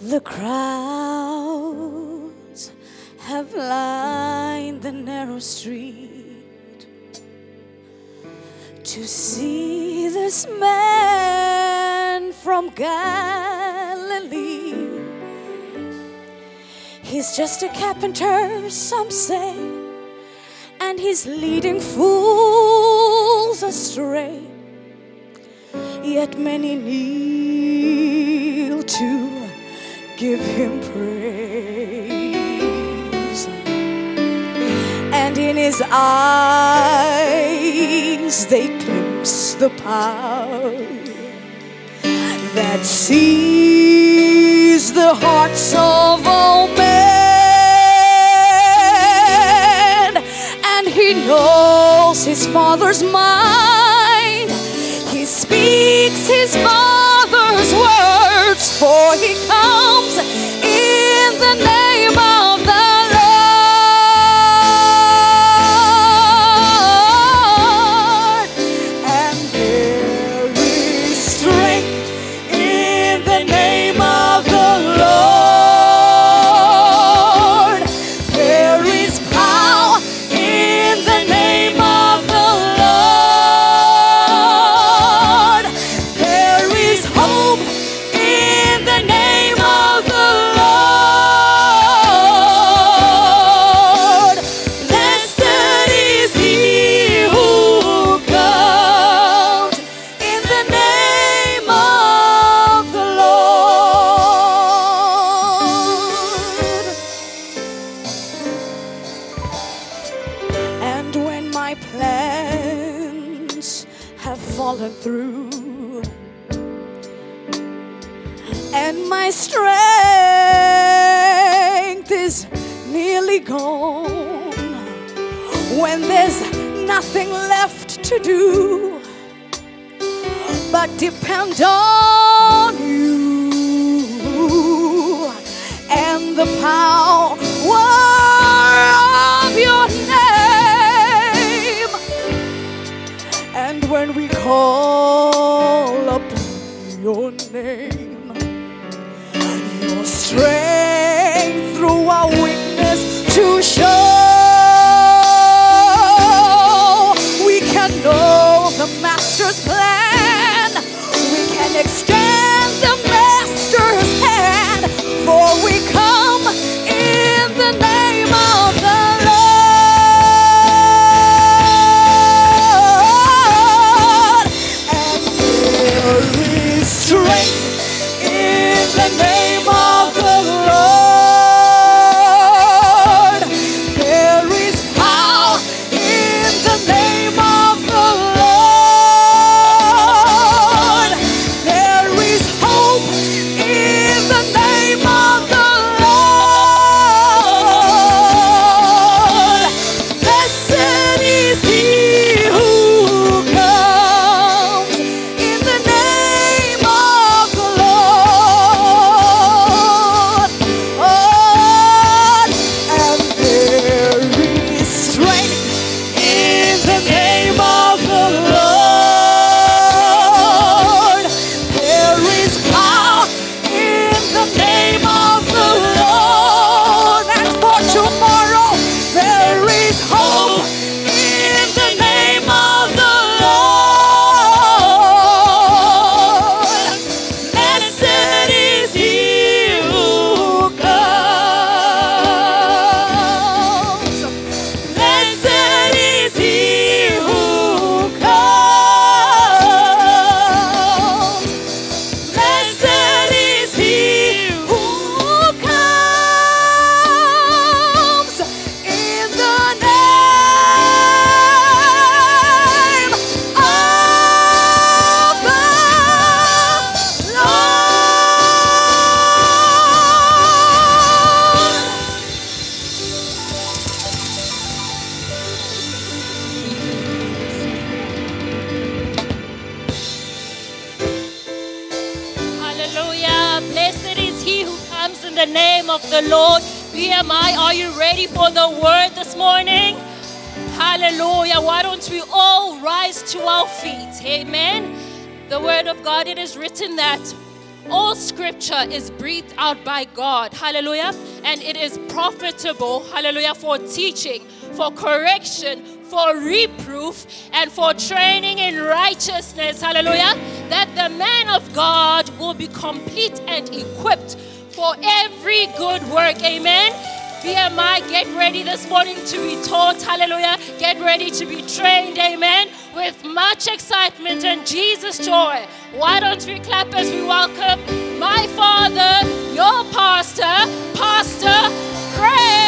The crowds have lined the narrow street to see this man from Galilee. He's just a carpenter, some say, and he's leading fools astray. Yet many need give him praise. And in his eyes they glimpse the power that sees the hearts of all men. And he knows his father's mind. the power. Out by God. Hallelujah. And it is profitable, hallelujah, for teaching, for correction, for reproof, and for training in righteousness. Hallelujah. That the man of God will be complete and equipped for every good work. Amen. BMI, get ready this morning to be taught. Hallelujah. Get ready to be trained. Amen. With much excitement and Jesus' joy. Why don't we clap as we welcome my father, your pastor, Pastor Chris.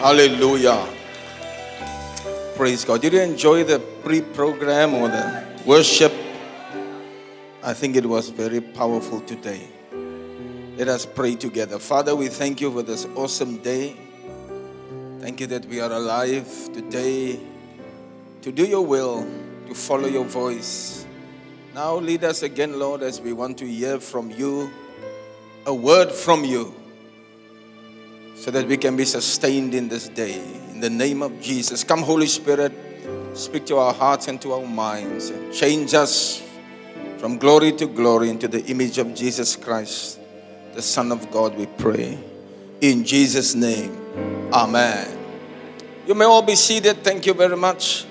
Hallelujah. Praise God. Did you enjoy the pre program or the worship? I think it was very powerful today. Let us pray together. Father, we thank you for this awesome day. Thank you that we are alive today to do your will, to follow your voice. Now lead us again, Lord, as we want to hear from you, a word from you so that we can be sustained in this day. In the name of Jesus. Come, Holy Spirit, speak to our hearts and to our minds and change us from glory to glory into the image of Jesus Christ, the Son of God, we pray. In Jesus' name, Amen. You may all be seated. Thank you very much.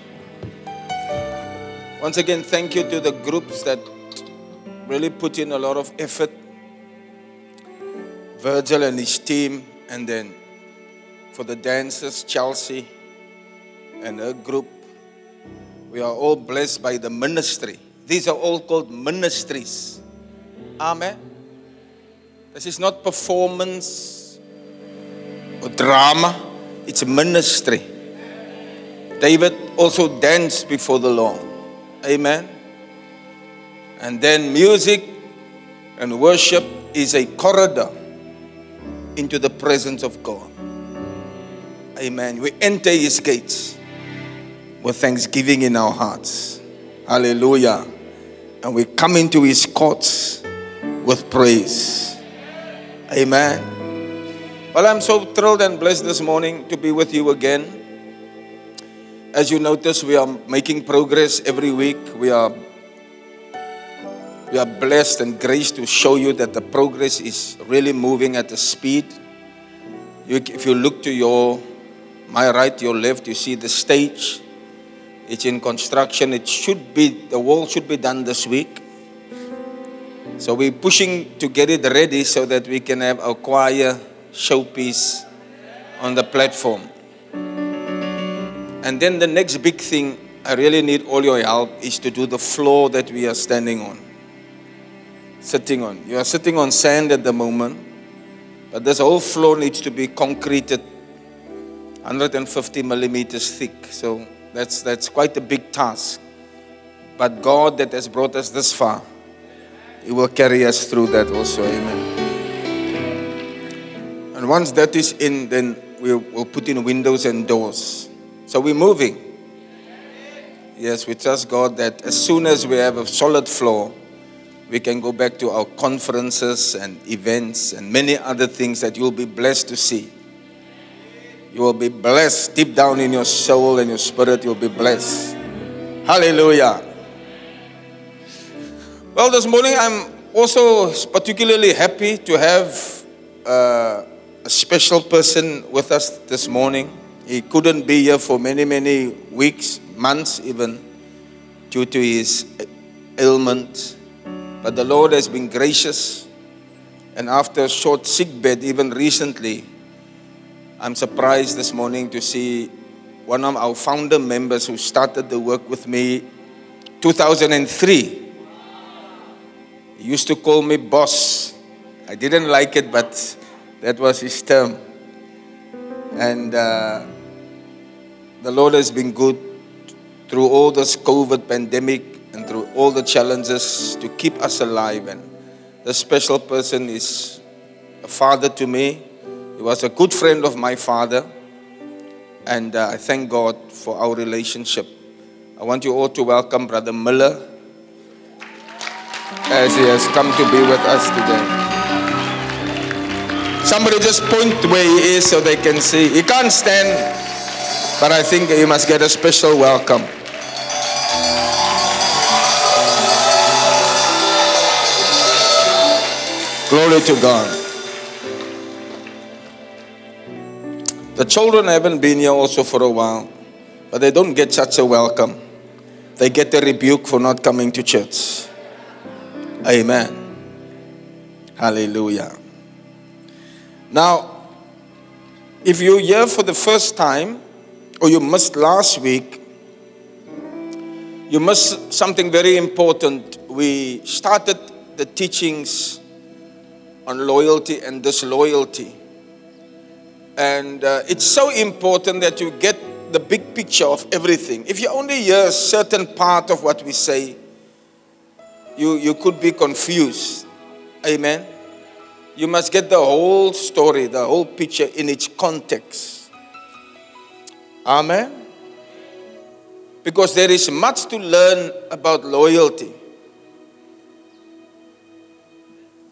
Once again, thank you to the groups that really put in a lot of effort. Virgil and his team, and then for the dancers, Chelsea and her group. We are all blessed by the ministry. These are all called ministries. Amen. This is not performance or drama, it's a ministry. David also danced before the Lord. Amen. And then music and worship is a corridor into the presence of God. Amen. We enter his gates with thanksgiving in our hearts. Hallelujah. And we come into his courts with praise. Amen. Well, I'm so thrilled and blessed this morning to be with you again. As you notice, we are making progress every week. We are we are blessed and graced to show you that the progress is really moving at a speed. You, if you look to your my right, your left, you see the stage. It's in construction. It should be the wall should be done this week. So we're pushing to get it ready so that we can have a choir showpiece on the platform. And then the next big thing, I really need all your help, is to do the floor that we are standing on sitting on. You are sitting on sand at the moment, but this whole floor needs to be concreted 150 millimeters thick. So that's, that's quite a big task. But God that has brought us this far, He will carry us through that also. Amen. And once that is in, then we'll, we'll put in windows and doors. So we're moving. Yes, we trust God that as soon as we have a solid floor, we can go back to our conferences and events and many other things that you'll be blessed to see. You will be blessed deep down in your soul and your spirit, you'll be blessed. Hallelujah. Well, this morning I'm also particularly happy to have uh, a special person with us this morning. He couldn't be here for many, many weeks, months even, due to his ailment but the Lord has been gracious. And after a short sick bed, even recently, I'm surprised this morning to see one of our founder members who started the work with me 2003. He used to call me boss. I didn't like it, but that was his term. And uh, the Lord has been good through all this COVID pandemic and through all the challenges to keep us alive. And this special person is a father to me. He was a good friend of my father. And uh, I thank God for our relationship. I want you all to welcome Brother Miller as he has come to be with us today. Somebody just point where he is so they can see. He can't stand, but I think he must get a special welcome. Glory to God. The children haven't been here also for a while, but they don't get such a welcome. They get a rebuke for not coming to church. Amen. Hallelujah. Now, if you're here for the first time or you missed last week, you missed something very important. We started the teachings on loyalty and disloyalty. And uh, it's so important that you get the big picture of everything. If you only hear a certain part of what we say, you, you could be confused. Amen. You must get the whole story, the whole picture in its context. Amen. Because there is much to learn about loyalty.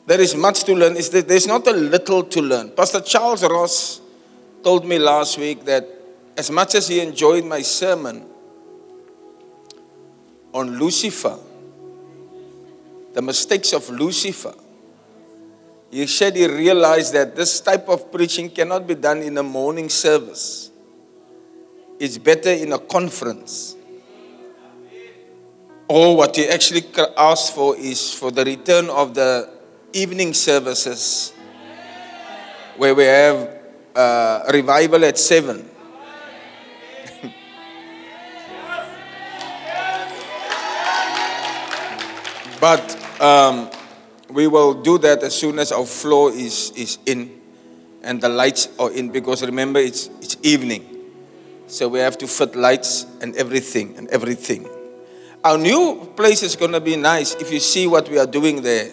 There is much to learn. There's not a little to learn. Pastor Charles Ross told me last week that as much as he enjoyed my sermon on Lucifer, the mistakes of Lucifer, he said he realized that this type of preaching cannot be done in a morning service. It's better in a conference. Or what he actually asked for is for the return of the evening services where we have uh, revival at 7. but um, we will do that as soon as our floor is, is in and the lights are in because remember it's, it's evening. So we have to fit lights and everything and everything. Our new place is going to be nice if you see what we are doing there.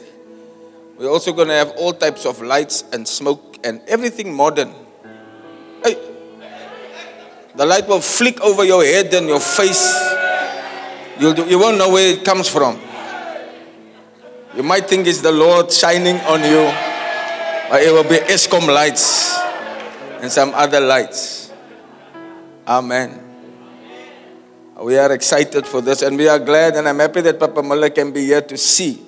We're also going to have all types of lights and smoke and everything modern. The light will flick over your head and your face. You'll do, you won't know where it comes from. You might think it's the Lord shining on you, but it will be Eskom lights and some other lights. Amen. We are excited for this and we are glad and I'm happy that Papa Muller can be here to see.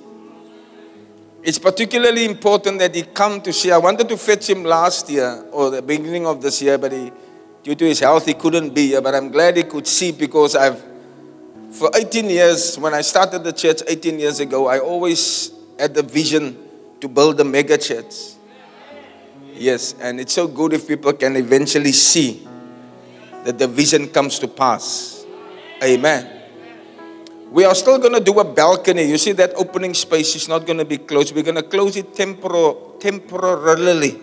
It's particularly important that he come to see. I wanted to fetch him last year or the beginning of this year, but he, due to his health, he couldn't be here. But I'm glad he could see because I've for 18 years, when I started the church 18 years ago, I always had the vision to build a mega church. Yes, and it's so good if people can eventually see that the vision comes to pass. Amen. We are still going to do a balcony. You see that opening space is not going to be closed. We're going to close it tempor- temporarily.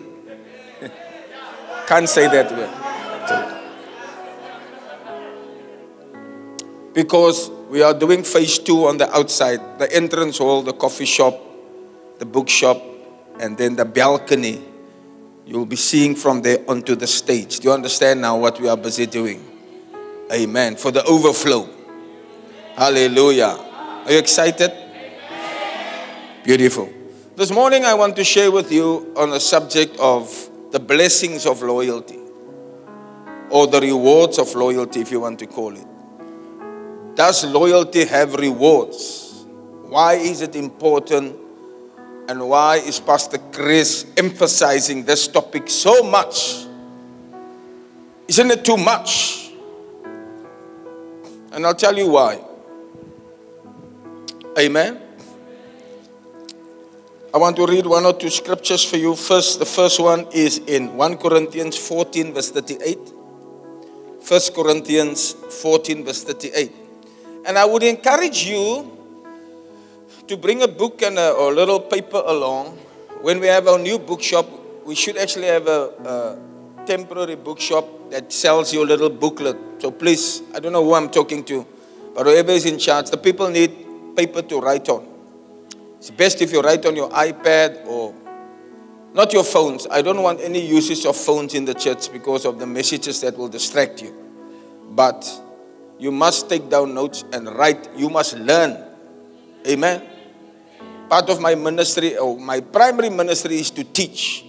Can't say that word. Because we are doing phase two on the outside the entrance hall, the coffee shop, the bookshop, and then the balcony. You'll be seeing from there onto the stage. Do you understand now what we are busy doing? Amen. For the overflow. Hallelujah. Are you excited? Beautiful. This morning, I want to share with you on the subject of the blessings of loyalty or the rewards of loyalty, if you want to call it. Does loyalty have rewards? Why is it important? And why is Pastor Chris emphasizing this topic so much? Isn't it too much? And I'll tell you why. Amen. I want to read one or two scriptures for you. First, the first one is in 1 Corinthians 14, verse 38. 1 Corinthians 14, verse 38. And I would encourage you to bring a book and a, or a little paper along. When we have our new bookshop, we should actually have a, a temporary bookshop that sells you a little booklet. So please, I don't know who I'm talking to, but whoever is in charge, the people need paper to write on. It's best if you write on your iPad or not your phones. I don't want any usage of phones in the church because of the messages that will distract you. But you must take down notes and write. You must learn. Amen. Part of my ministry, or my primary ministry, is to teach.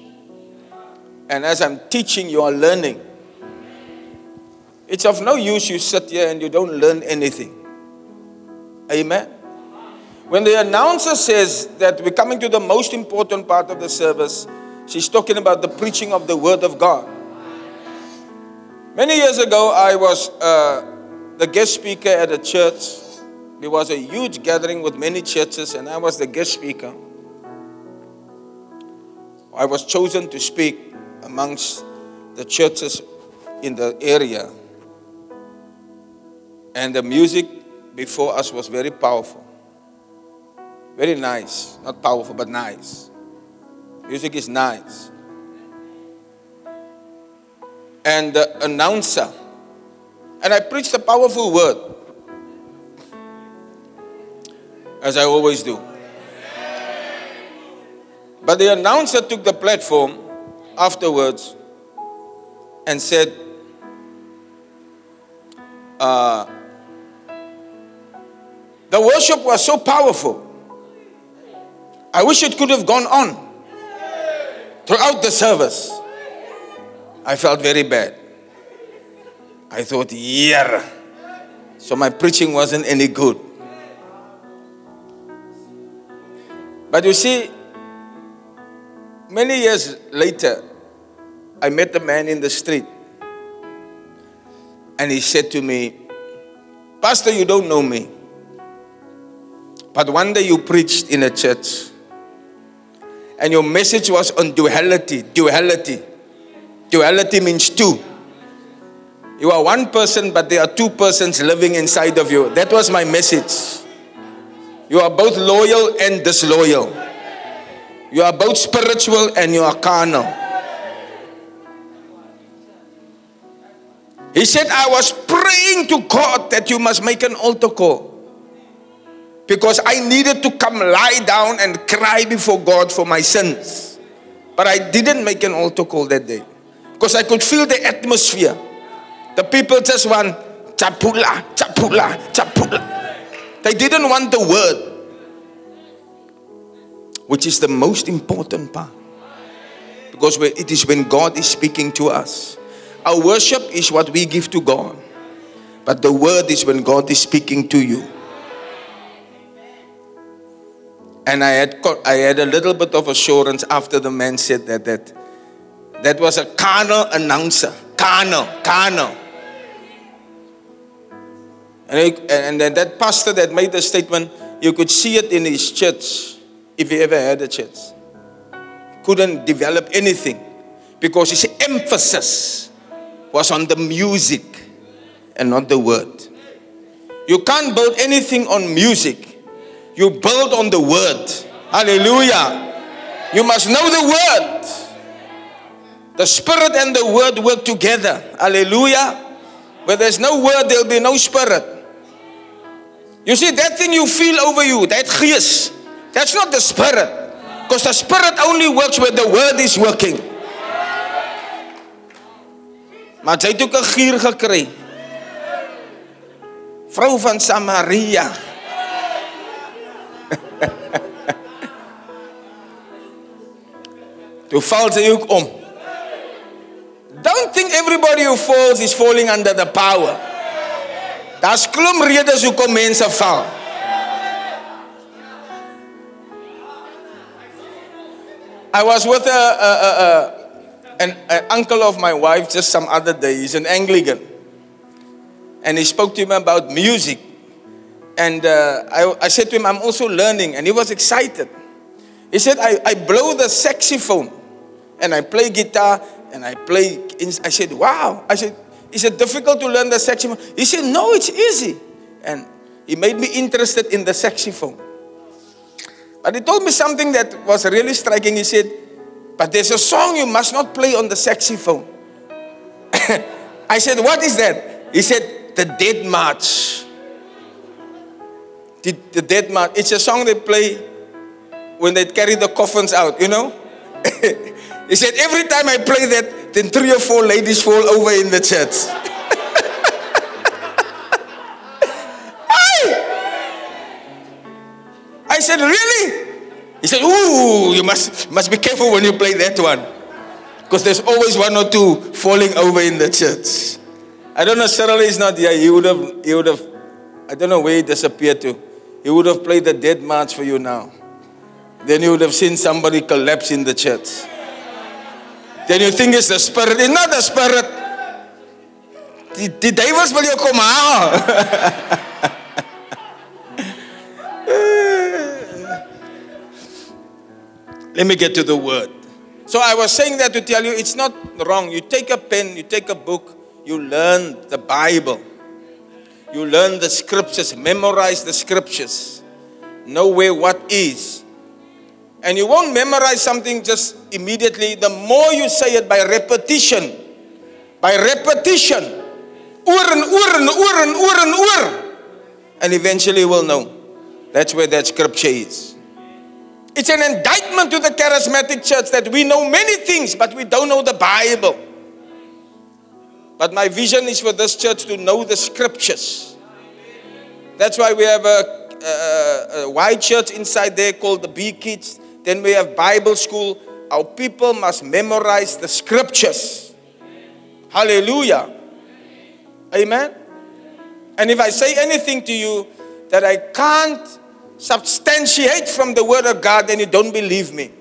And as I'm teaching, you are learning. It's of no use you sit here and you don't learn anything. Amen. When the announcer says that we're coming to the most important part of the service, she's talking about the preaching of the Word of God. Many years ago, I was uh, the guest speaker at a church. There was a huge gathering with many churches, and I was the guest speaker. I was chosen to speak amongst the churches in the area. And the music before us was very powerful. Very nice. Not powerful, but nice. Music is nice. And the announcer, and I preached a powerful word, as I always do. But the announcer took the platform afterwards and said, uh, the worship was so powerful. I wish it could have gone on throughout the service. I felt very bad. I thought, yeah. So my preaching wasn't any good. But you see, many years later, I met a man in the street. And he said to me, Pastor, you don't know me. But one day you preached in a church. And your message was on duality. Duality. Duality means two. You are one person, but there are two persons living inside of you. That was my message. You are both loyal and disloyal. You are both spiritual and you are carnal. He said, I was praying to God that you must make an altar call because I needed to come lie down and cry before God for my sins. But I didn't make an altar call that day because I could feel the atmosphere. The people just want chapula, chapula, chapula. They didn't want the word, which is the most important part. Because it is when God is speaking to us. Our worship is what we give to God, but the word is when God is speaking to you. And I had, I had a little bit of assurance after the man said that, that that was a carnal announcer. Carnal, carnal. And, he, and that pastor that made the statement, you could see it in his church, if he ever had a church. Couldn't develop anything because his emphasis was on the music and not the word. You can't build anything on music you build on the word. Hallelujah. You must know the word. The spirit and the word work together. Hallelujah. Where there's no word, there'll be no spirit. You see, that thing you feel over you, that gees, that's not the spirit. Because the spirit only works where the word is working. Maar sy ook 'n gier gekry. Vrou van Samaria. Toe val ook om. Don't think everybody who falls is falling under the power. Daar's klomp redes hoekom mense val. I was with a, a, a, a an, an uncle of my wife just some other day. He's an Anglican. And he spoke to him about music. And uh, I, I said to him, I'm also learning. And he was excited. He said, I, I blow the saxophone and I play guitar and I play. I said, wow. I said, is it difficult to learn the saxophone? He said, no, it's easy. And he made me interested in the saxophone. But he told me something that was really striking. He said, but there's a song you must not play on the saxophone. I said, what is that? He said, the Dead March. The, the Dead March. It's a song they play when they carry the coffins out, you know? He said, Every time I play that, then three or four ladies fall over in the church. I said, Really? He said, Ooh, you must, must be careful when you play that one. Because there's always one or two falling over in the church. I don't know, Cyril is not here. He would have, he would have, I don't know where he disappeared to. He would have played the dead march for you now. Then you would have seen somebody collapse in the church. Then you think it's the spirit. It's not the spirit. The, will you come out. Let me get to the word. So I was saying that to tell you it's not wrong. You take a pen, you take a book, you learn the Bible. You learn the scriptures, memorize the scriptures, know where what is. And you won't memorize something just immediately. The more you say it by repetition, by repetition, oor and oor and oor and eventually you will know. That's where that scripture is. It's an indictment to the charismatic church that we know many things, but we don't know the Bible. But my vision is for this church to know the scriptures. That's why we have a, a, a white church inside there called the B Kids. Then we have Bible school. Our people must memorize the scriptures. Hallelujah. Amen. And if I say anything to you that I can't substantiate from the Word of God, then you don't believe me.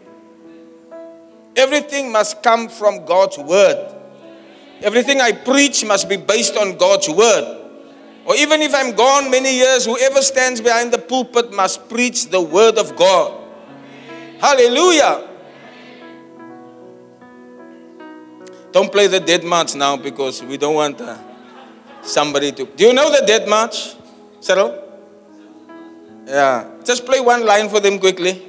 Everything must come from God's Word. Everything I preach must be based on God's Word. Or even if I'm gone many years, whoever stands behind the pulpit must preach the Word of God. Hallelujah. Don't play the dead march now because we don't want uh, somebody to. Do you know the dead march, Cyril? Yeah. Just play one line for them quickly.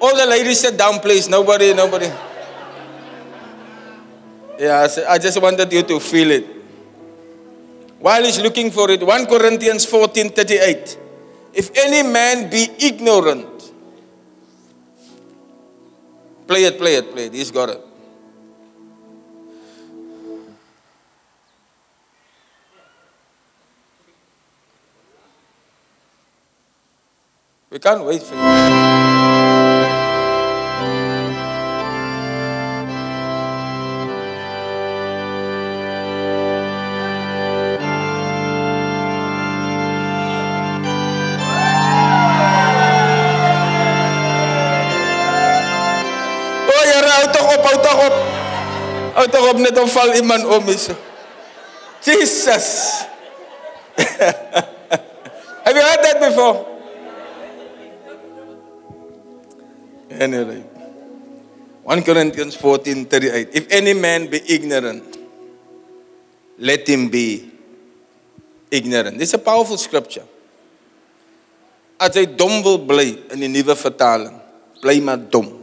All the ladies sit down, please. Nobody, nobody. Yeah, I just wanted you to feel it. While he's looking for it, 1 Corinthians 14 38. If any man be ignorant, play it, play it, play it. He's got it. We can't wait for you. Toch op, op. Net val iemand om is. Jesus. Have you heard that before? Anyway. 1 Corinthians 14 38. If any man be ignorant, let him be ignorant. This is a powerful scripture. As hy dom wil bly in die nuwe vertaling, bly maar dom.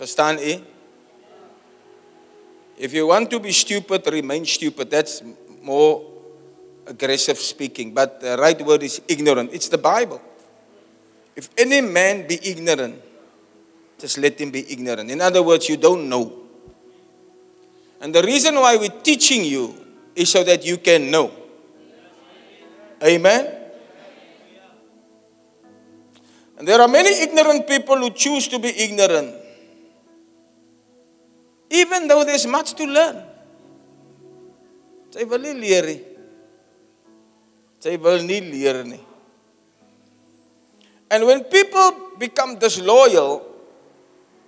Verstaan u? If you want to be stupid, remain stupid. That's more aggressive speaking, but the right word is ignorant. It's the Bible. If any man be ignorant, just let him be ignorant. In other words, you don't know. And the reason why we're teaching you is so that you can know. Amen? And there are many ignorant people who choose to be ignorant. Even though there's much to learn. Sy wil nie leer nie. Sy wil nie leer nie. And when people become disloyal,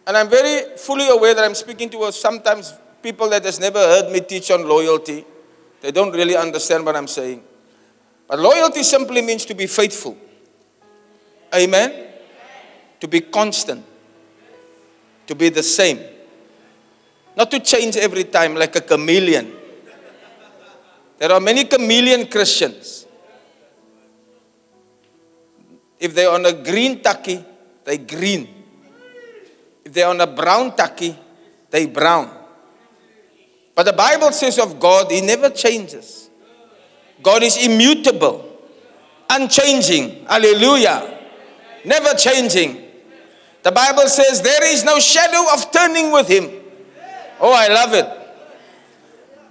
and I'm very fully aware that I'm speaking to sometimes people that has never heard me teach on loyalty, they don't really understand what I'm saying. But loyalty simply means to be faithful. Amen? To be constant. To be the same. Not to change every time like a chameleon. There are many chameleon Christians. If they're on a green taki, they green. If they're on a brown taki, they brown. But the Bible says of God, He never changes. God is immutable, unchanging. Hallelujah. Never changing. The Bible says there is no shadow of turning with Him. Oh, I love it.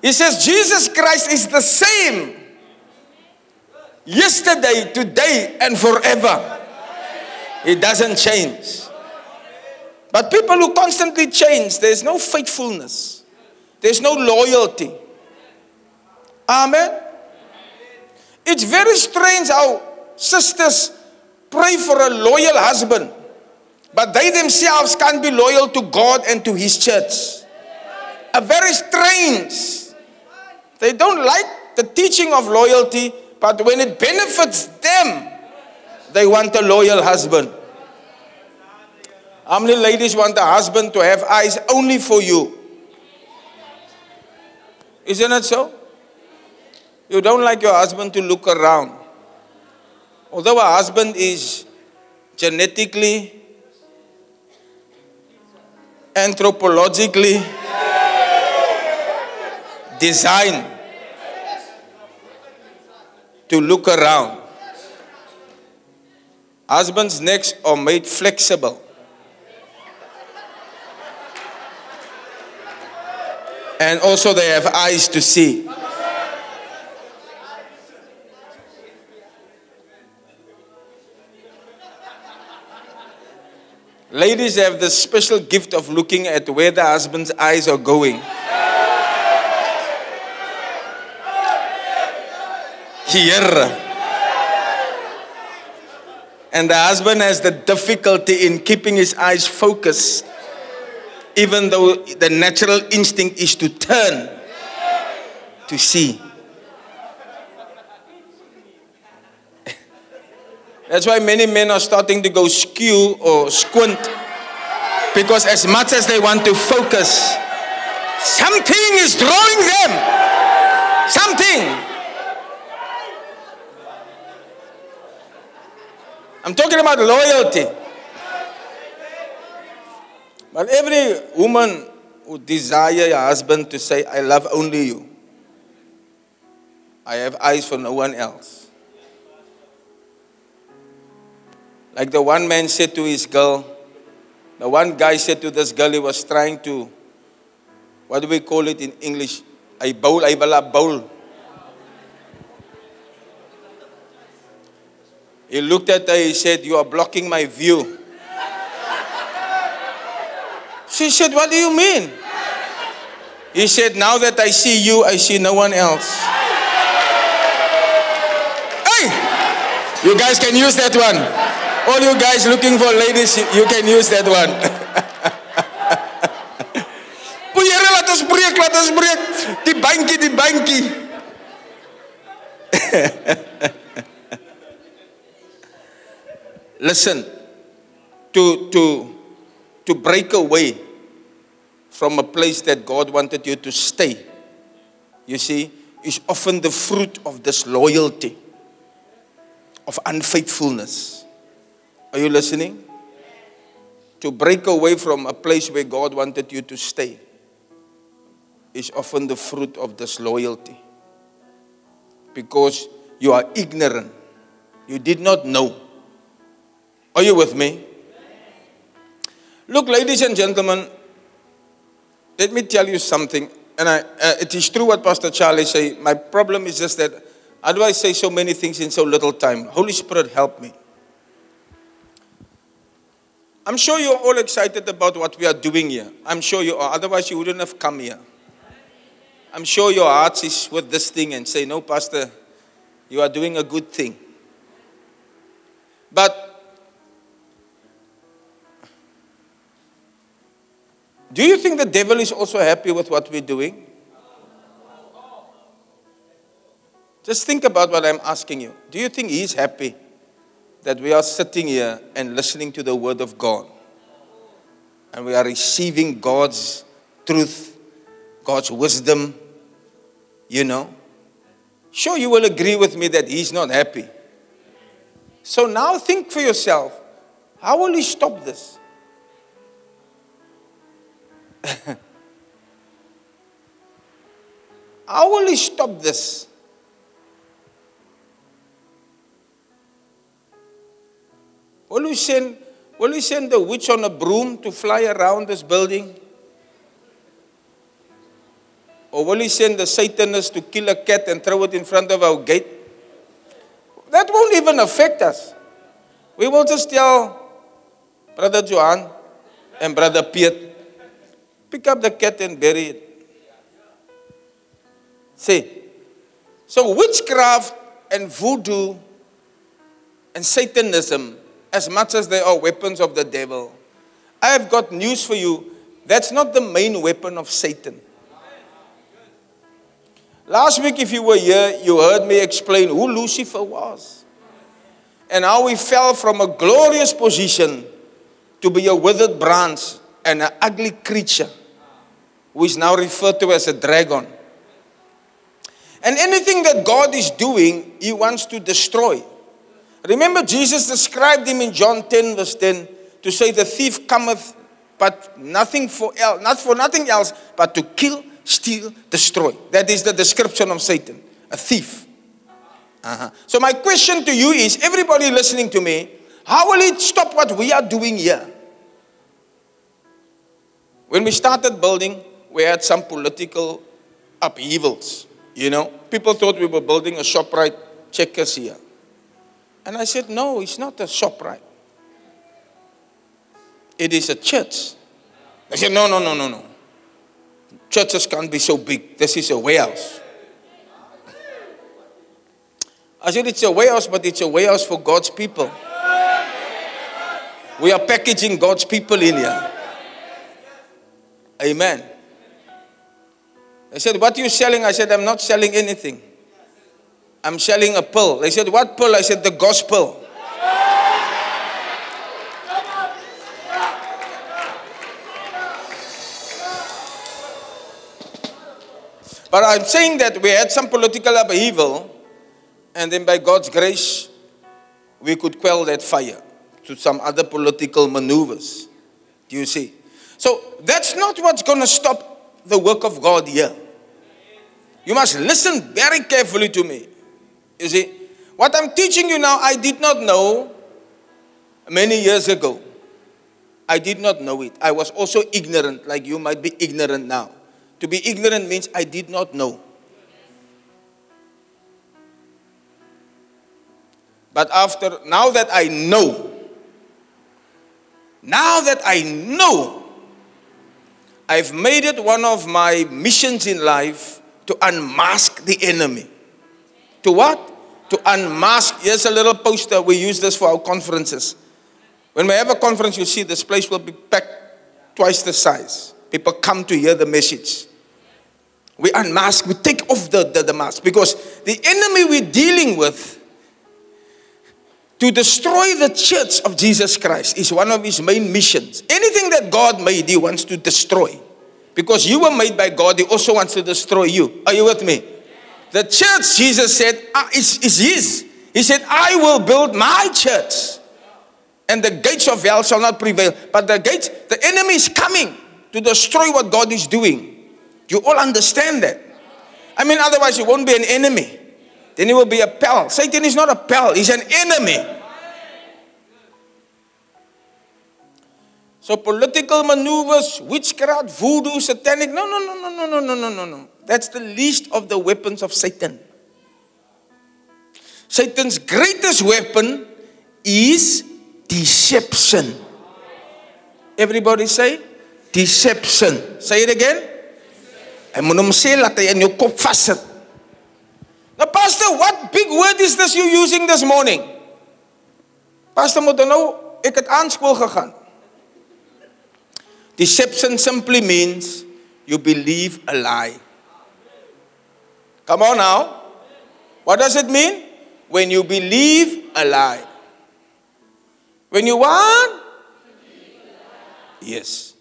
He says Jesus Christ is the same yesterday, today, and forever. It doesn't change. But people who constantly change, there's no faithfulness, there's no loyalty. Amen. It's very strange how sisters pray for a loyal husband, but they themselves can't be loyal to God and to His church. A very strange. They don't like the teaching of loyalty, but when it benefits them, they want a loyal husband. How many ladies want a husband to have eyes only for you? Isn't it so? You don't like your husband to look around. Although a husband is genetically, anthropologically designed to look around. Husbands' necks are made flexible. And also, they have eyes to see. Ladies have the special gift of looking at where the husband's eyes are going. Here. And the husband has the difficulty in keeping his eyes focused, even though the natural instinct is to turn to see. That's why many men are starting to go skew or squint. Because as much as they want to focus, something is drawing them. Something. I'm talking about loyalty. But every woman who desire a husband to say, I love only you. I have eyes for no one else. Like the one man said to his girl, the one guy said to this girl, he was trying to, what do we call it in English? A bowl, a bowl. He looked at her, he said, You are blocking my view. She said, What do you mean? He said, Now that I see you, I see no one else. Hey! You guys can use that one. All you guys looking for ladies, you can use that one. Puyere, laat ons breek, laat ons breek. Die bankie, die bankie. Listen, to, to, to break away from a place that God wanted you to stay, you see, is often the fruit of disloyalty, of unfaithfulness. Are you listening? To break away from a place where God wanted you to stay is often the fruit of disloyalty. Because you are ignorant. You did not know. Are you with me? Look, ladies and gentlemen, let me tell you something. And I, uh, it is true what Pastor Charlie said. My problem is just that how do I say so many things in so little time? Holy Spirit, help me. I'm sure you're all excited about what we are doing here. I'm sure you are. Otherwise, you wouldn't have come here. I'm sure your heart is with this thing and say, No, Pastor, you are doing a good thing. But do you think the devil is also happy with what we're doing? Just think about what I'm asking you. Do you think he's happy? that we are sitting here and listening to the Word of God. And we are receiving God's truth, God's wisdom, you know. Sure, you will agree with me that He's not happy. So now think for yourself how will He stop this? how will He stop this? Will send, will you send the witch on a broom to fly around this building? Or will you send the Satanist to kill a cat and throw it in front of our gate? That won't even affect us. We will just tell Brother Johan, and Brother Piet. Pick up the cat and bury it. See? So, witchcraft and voodoo and Satanism, as much as they are weapons of the devil, I have got news for you. That's not the main weapon of Satan. Last week, if you were here, you heard me explain who Lucifer was and how he fell from a glorious position to be a withered branch and an ugly creature is now referred to as a dragon. And anything that God is doing, he wants to destroy. Remember, Jesus described him in John 10, verse 10, to say, The thief cometh, but nothing for else, not for nothing else, but to kill, steal, destroy. That is the description of Satan, a thief. Uh-huh. So, my question to you is everybody listening to me, how will it stop what we are doing here? When we started building, we had some political upheavals. You know, people thought we were building a ShopRite checkers here. And I said, no, it's not a ShopRite. It is a church. They said, no, no, no, no, no. Churches can't be so big. This is a warehouse. I said, it's a warehouse, but it's a warehouse for God's people. We are packaging God's people in here. Amen. They said, What are you selling? I said, I'm not selling anything. I'm selling a pill. They said, What pill? I said, The gospel. But I'm saying that we had some political upheaval, and then by God's grace, we could quell that fire to some other political maneuvers. Do you see? So that's not what's going to stop the work of God here. You must listen very carefully to me. You see, what I'm teaching you now, I did not know many years ago. I did not know it. I was also ignorant, like you might be ignorant now. To be ignorant means I did not know. But after, now that I know, now that I know, I've made it one of my missions in life to unmask the enemy. To what? To unmask. Here's a little poster. We use this for our conferences. When we have a conference, you see this place will be packed twice the size. People come to hear the message. We unmask, we take off the, the, the mask because the enemy we're dealing with to destroy the church of Jesus Christ is one of his main missions. Anything that God made, he wants to destroy. Because you were made by God, he also wants to destroy you. Are you with me? The church, Jesus said, ah, is, is his. He said, I will build my church. And the gates of hell shall not prevail. But the gates, the enemy is coming to destroy what God is doing. You all understand that. I mean, otherwise, you won't be an enemy. Then he will be a pal. Satan is not a pal, he's an enemy. So, political maneuvers, witchcraft, voodoo, satanic. No, no, no, no, no, no, no, no, no, no. That's the least of the weapons of Satan. Satan's greatest weapon is deception. Everybody say deception. Say it again. Moet hom sê laat hy in jou kop vassit. Now pastor, what big word is this you using this morning? Pastor moet nou ek het aan skool gegaan. Deception simply means you believe a lie. Come on now. What does it mean? When you believe a lie. When you what? Yes.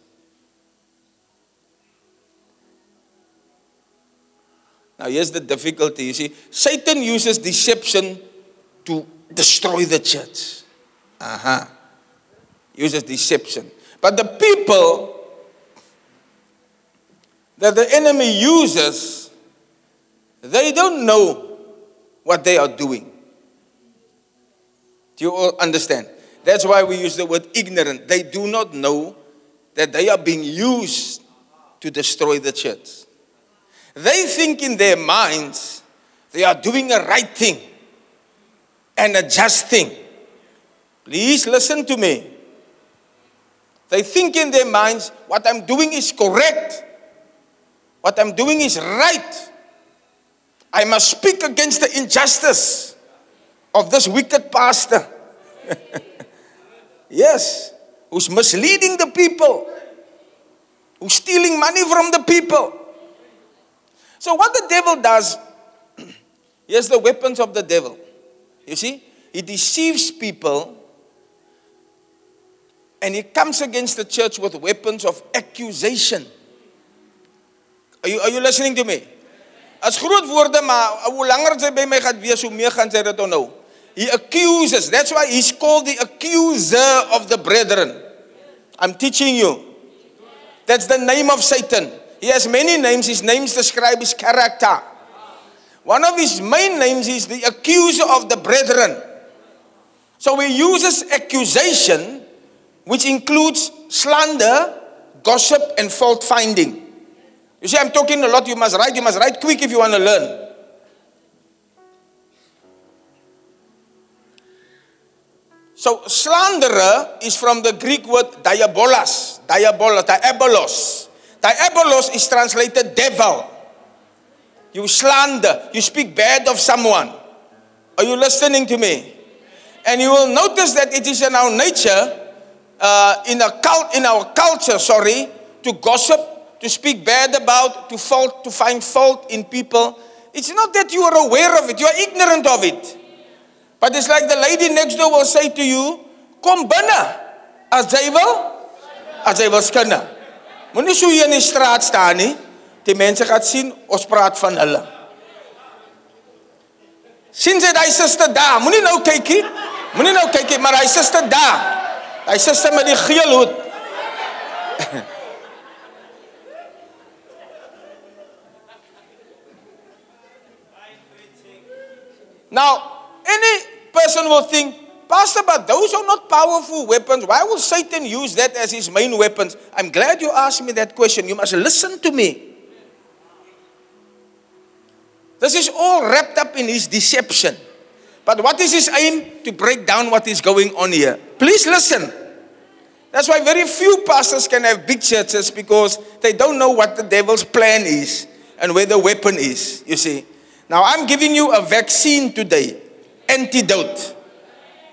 Now, here's the difficulty. You see, Satan uses deception to destroy the church. Uh huh. Uses deception. But the people that the enemy uses, they don't know what they are doing. Do you all understand? That's why we use the word ignorant. They do not know that they are being used to destroy the church. They think in their minds they are doing a right thing and a just thing. Please listen to me. They think in their minds, what I'm doing is correct. What I'm doing is right. I must speak against the injustice of this wicked pastor. yes, who's misleading the people, who's stealing money from the people. So, what the devil does, here's the weapons of the devil. You see, he deceives people and he comes against the church with weapons of accusation. Are you, are you listening to me? As groot woorde, maar hoe langer jy by my gaan wees, hoe meer gaan jy dit onthou. He accuses. That's why he's called the accuser of the brethren. I'm teaching you. That's the name of Satan. He has many names. His names describe his character. One of his main names is the accuser of the brethren. So he uses accusation, which includes slander, gossip, and fault finding. You see, I'm talking a lot. You must write. You must write quick if you want to learn. So, slanderer is from the Greek word diabolos. Diabolos. Diabolos. Diabolos is translated devil. You slander. You speak bad of someone. Are you listening to me? And you will notice that it is in our nature, uh, in, a cult, in our culture, sorry, to gossip, to speak bad about, to fault, to find fault in people. It's not that you are aware of it, you are ignorant of it. But it's like the lady next door will say to you, Kom binne as jy wil, as jy wil skinne. Moenie so hier in die straat staan nie. Die mense gaan sien ons praat van hulle. Sien jy daai suster daar? Moenie nou kykie. Moenie nou kykie, maar hy suster daar. Hy suster met die geel hoed. Now, any person will think, Pastor, but those are not powerful weapons. Why will Satan use that as his main weapons? I'm glad you asked me that question. You must listen to me. This is all wrapped up in his deception. But what is his aim? To break down what is going on here. Please listen. That's why very few pastors can have big churches because they don't know what the devil's plan is and where the weapon is, you see. Now, I'm giving you a vaccine today, antidote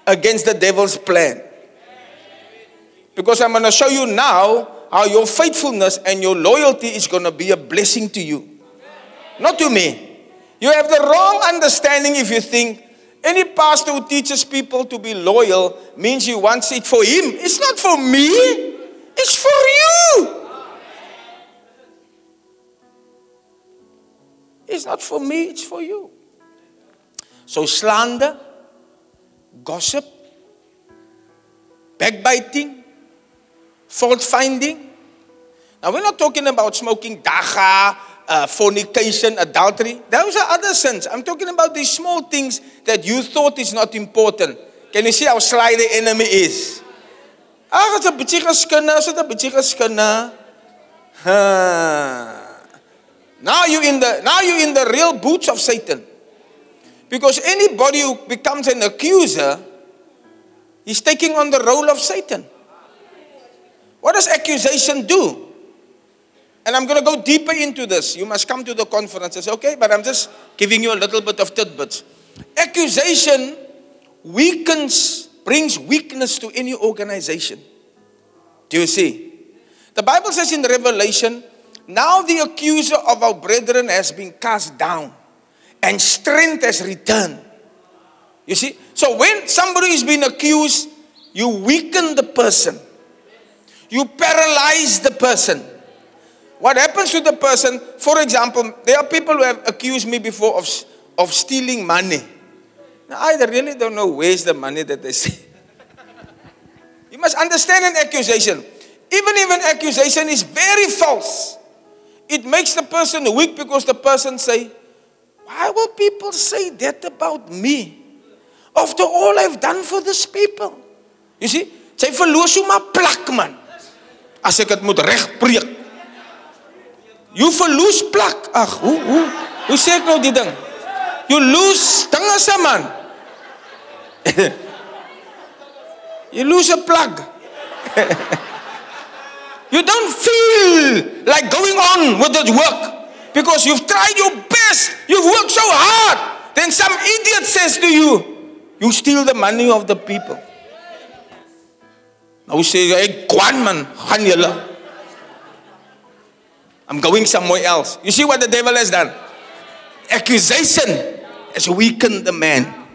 against the devil's plan. Because I'm going to show you now how your faithfulness and your loyalty is going to be a blessing to you. Not to me. You have the wrong understanding if you think any pastor who teaches people to be loyal means he wants it for him. It's not for me, it's for you. It's not for me, it's for you. So, slander, gossip, backbiting, fault finding. Now, we're not talking about smoking dagga, uh, fornication, adultery. Those are other sins. I'm talking about these small things that you thought is not important. Can you see how sly the enemy is? Ah, it's a bietjie geskinne, dit 'n bietjie geskinne? Huh. Now you're in the now you're in the real boots of Satan. Because anybody who becomes an accuser is taking on the role of Satan. What does accusation do? And I'm going to go deeper into this. You must come to the conferences, okay? But I'm just giving you a little bit of tidbits. Accusation weakens, brings weakness to any organization. Do you see? The Bible says in Revelation now the accuser of our brethren has been cast down and strength has returned. You see? So when somebody is being accused, you weaken the person, you paralyze the person. What happens to the person? For example, there are people who have accused me before of, of stealing money. Now, I really don't know where's the money that they say. you must understand an accusation. Even if an accusation is very false, it makes the person weak because the person say, why will people say that about me? After all I've done for this people. You see, sy verloor so maar plak man. As ek dit moet reg preek. You verloor plak. Ag, hoe hoe hoe sê ek nou die ding? You lose dinge se man. you lose plug. You don't feel like going on with the work because you've tried your best. You've worked so hard. Then some idiot says to you, You steal the money of the people. Nou sê jy, "Hey, kwan man, gaan julle." I'm going somewhere else. You see what the devil has done? Accusation has weakened the man.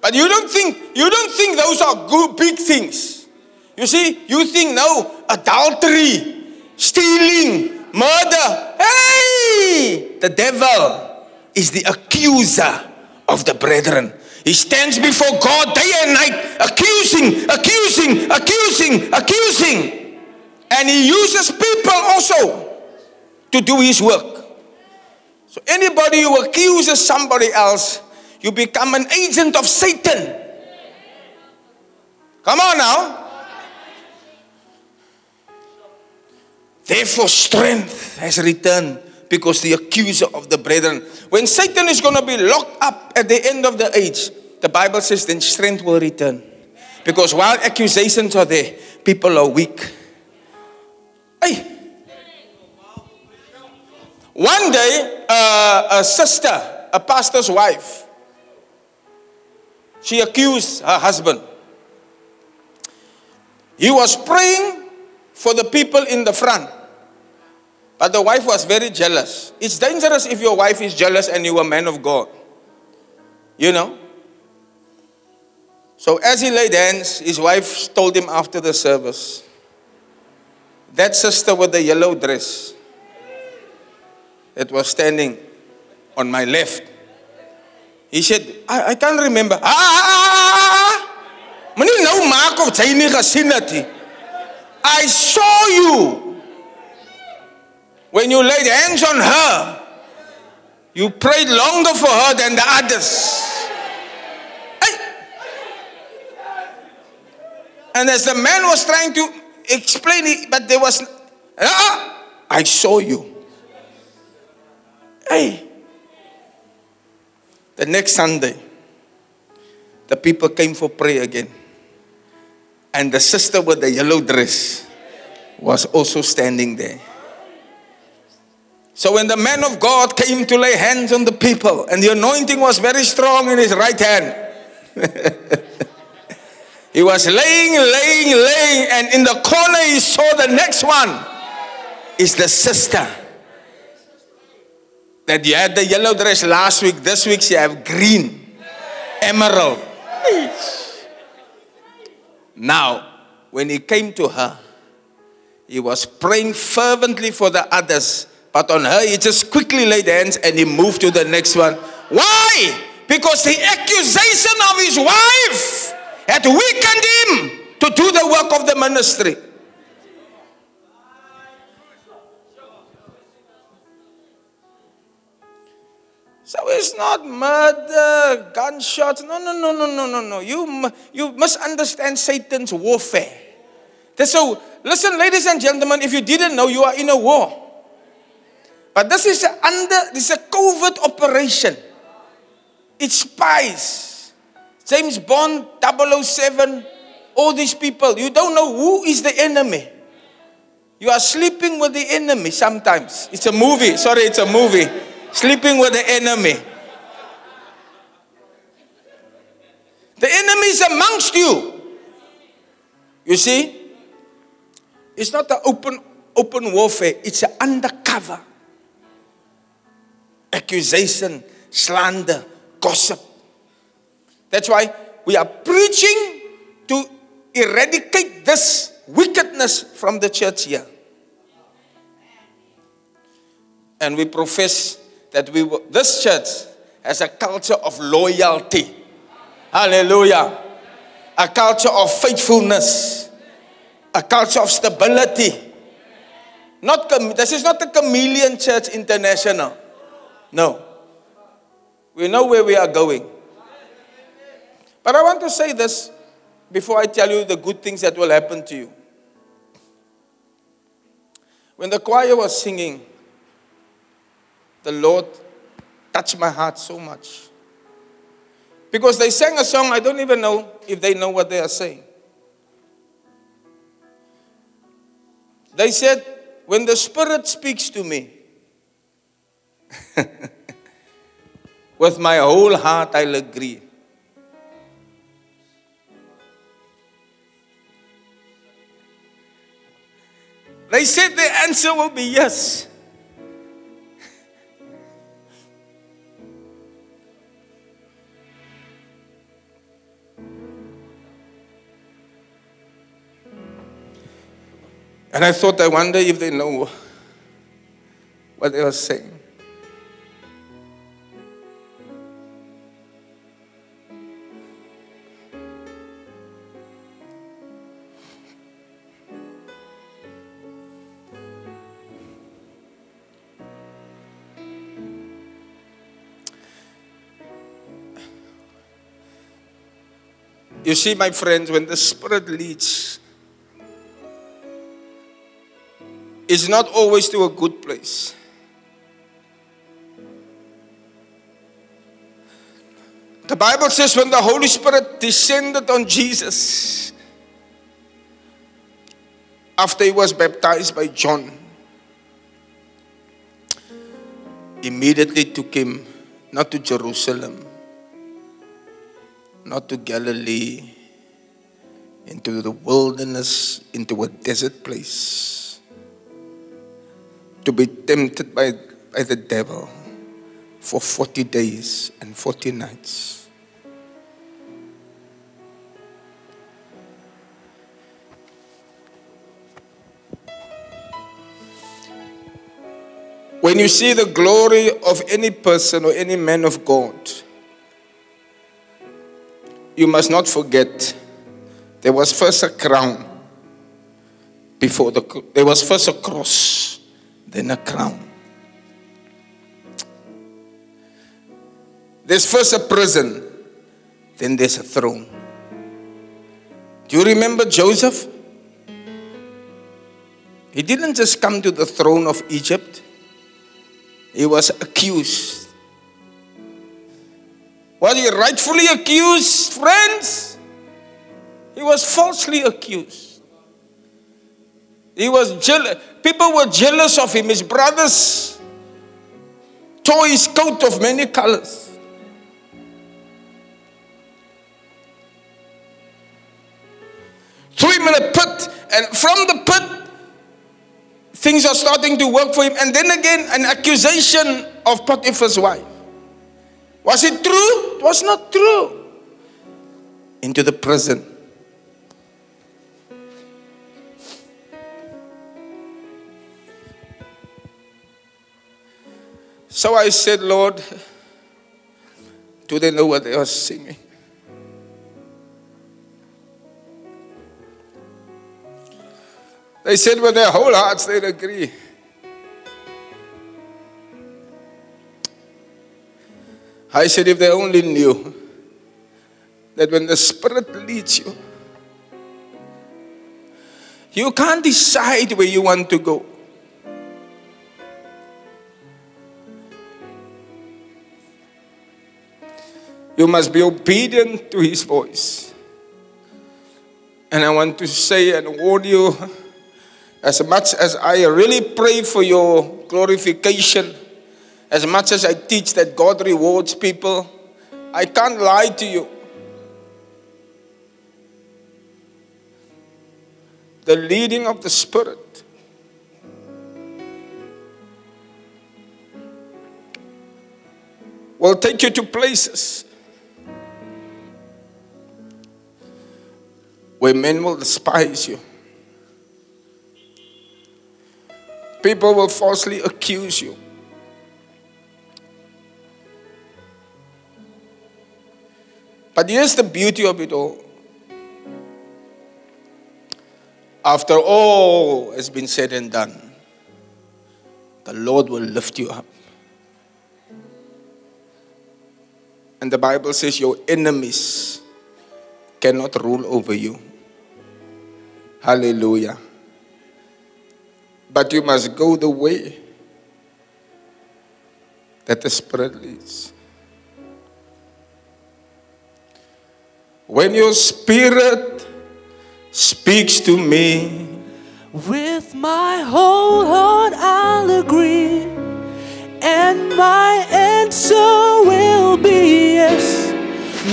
But you don't think you don't think those are good big things. You see, you think no, adultery, stealing, murder. Hey, the devil is the accuser of the brethren. He stands before God day and night, accusing, accusing, accusing, accusing. And he uses people also to do his work. So anybody who accuses somebody else, you become an agent of Satan. Come on now. Therefore, strength has returned because the accuser of the brethren. When Satan is going to be locked up at the end of the age, the Bible says then strength will return. Because while accusations are there, people are weak. Hey. One day, uh, a sister, a pastor's wife, she accused her husband. He was praying for the people in the front. But the wife was very jealous. It's dangerous if your wife is jealous and you are a man of God. You know? So as he laid hands, his wife told him after the service, that sister with the yellow dress that was standing on my left. He said, I, I can't remember. Ah, ah, ah, ah. I saw you when you laid hands on her, you prayed longer for her than the others. Hey. And as the man was trying to explain it, but there was, ah, I saw you. Hey. The next Sunday, the people came for prayer again. And the sister with the yellow dress was also standing there. So when the man of God came to lay hands on the people, and the anointing was very strong in his right hand, he was laying, laying, laying, and in the corner he saw the next one is the sister. That you had the yellow dress last week, this week she have green, emerald. Now, when he came to her, he was praying fervently for the others but on her, he just quickly laid hands and he moved to the next one. Why? Because the accusation of his wife had weakened him to do the work of the ministry. So it's not murder, gunshots. No, no, no, no, no, no, no. You, you must understand Satan's warfare. So, listen, ladies and gentlemen, if you didn't know, you are in a war. But this is under this is a covert operation. It's spies. James Bond, 007, all these people. You don't know who is the enemy. You are sleeping with the enemy sometimes. It's a movie. Sorry, it's a movie. Sleeping with the enemy. The enemy is amongst you. You see? It's not an open open warfare, it's an undercover accusation, slander, gossip. That's why we are preaching to eradicate this wickedness from the church here. And we profess that we will, this church has a culture of loyalty. Hallelujah. A culture of faithfulness. A culture of stability. Not, this is not a chameleon church international. No. We know where we are going. But I want to say this before I tell you the good things that will happen to you. When the choir was singing, the Lord touched my heart so much. Because they sang a song, I don't even know if they know what they are saying. They said, when the Spirit speaks to me, with my whole heart, I'll agree. They said the answer will be yes. And I thought, I wonder if they know what they were saying. You see, my friends, when the Spirit leads, it's not always to a good place. The Bible says when the Holy Spirit descended on Jesus after he was baptized by John, immediately took him not to Jerusalem, not to Galilee, into the wilderness, into a desert place, to be tempted by, by the devil for 40 days and 40 nights. When you see the glory of any person or any man of God, you must not forget there was first a crown before the there was first a cross then a crown there's first a prison then there's a throne do you remember joseph he didn't just come to the throne of egypt he was accused was he rightfully accused, friends? He was falsely accused. He was jealous. People were jealous of him. His brothers tore his coat of many colors. Threw him in a pit, and from the pit, things are starting to work for him. And then again, an accusation of Potiphar's wife. Was it true? It was not true. Into the prison. So I said, Lord, do they know what they are singing? They said with their whole hearts they'd agree. I said, if they only knew that when the Spirit leads you, you can't decide where you want to go. You must be obedient to His voice. And I want to say and warn you as much as I really pray for your glorification as much as I teach that God rewards people, I can't lie to you. The leading of the Spirit will take you to places where men will despise you. People will falsely accuse you. But here's the beauty of it all. After all has been said and done, the Lord will lift you up. And the Bible says your enemies cannot rule over you. Hallelujah. But you must go the way that the Spirit leads. When your spirit speaks to me with my whole heart I'll agree, and my answer will be yes,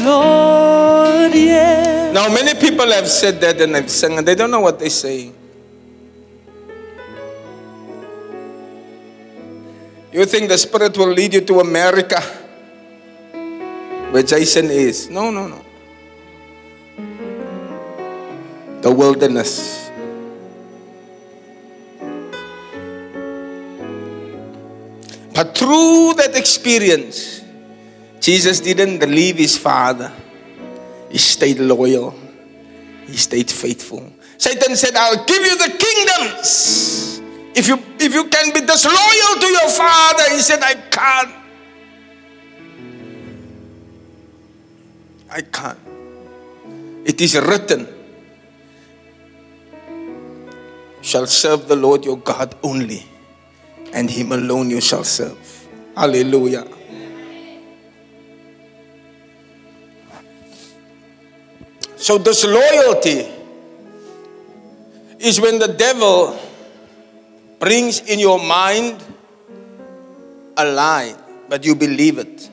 Lord, yes. Now, many people have said that and have sung, and they don't know what they're saying. You think the Spirit will lead you to America, where Jason is? No, no, no. The wilderness. But through that experience, Jesus didn't leave his father. He stayed loyal. He stayed faithful. Satan said, I'll give you the kingdoms. If you if you can be disloyal to your father, he said, I can't. I can't. It is written, shall serve the Lord your God only, and him alone you shall serve. Hallelujah. So, disloyalty is when the devil brings in your mind a lie, but you believe it.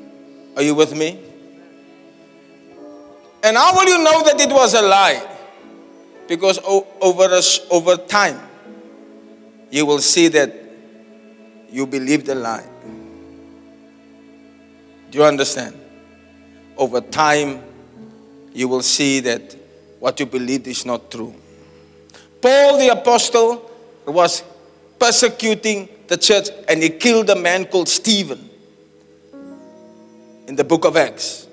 Are you with me? And how will you know that it was a lie? Because over, over time, you will see that you believed the lie. Do you understand? Over time, you will see that what you believed is not true. Paul the apostle was persecuting the church and he killed a man called Stephen in the book of Acts.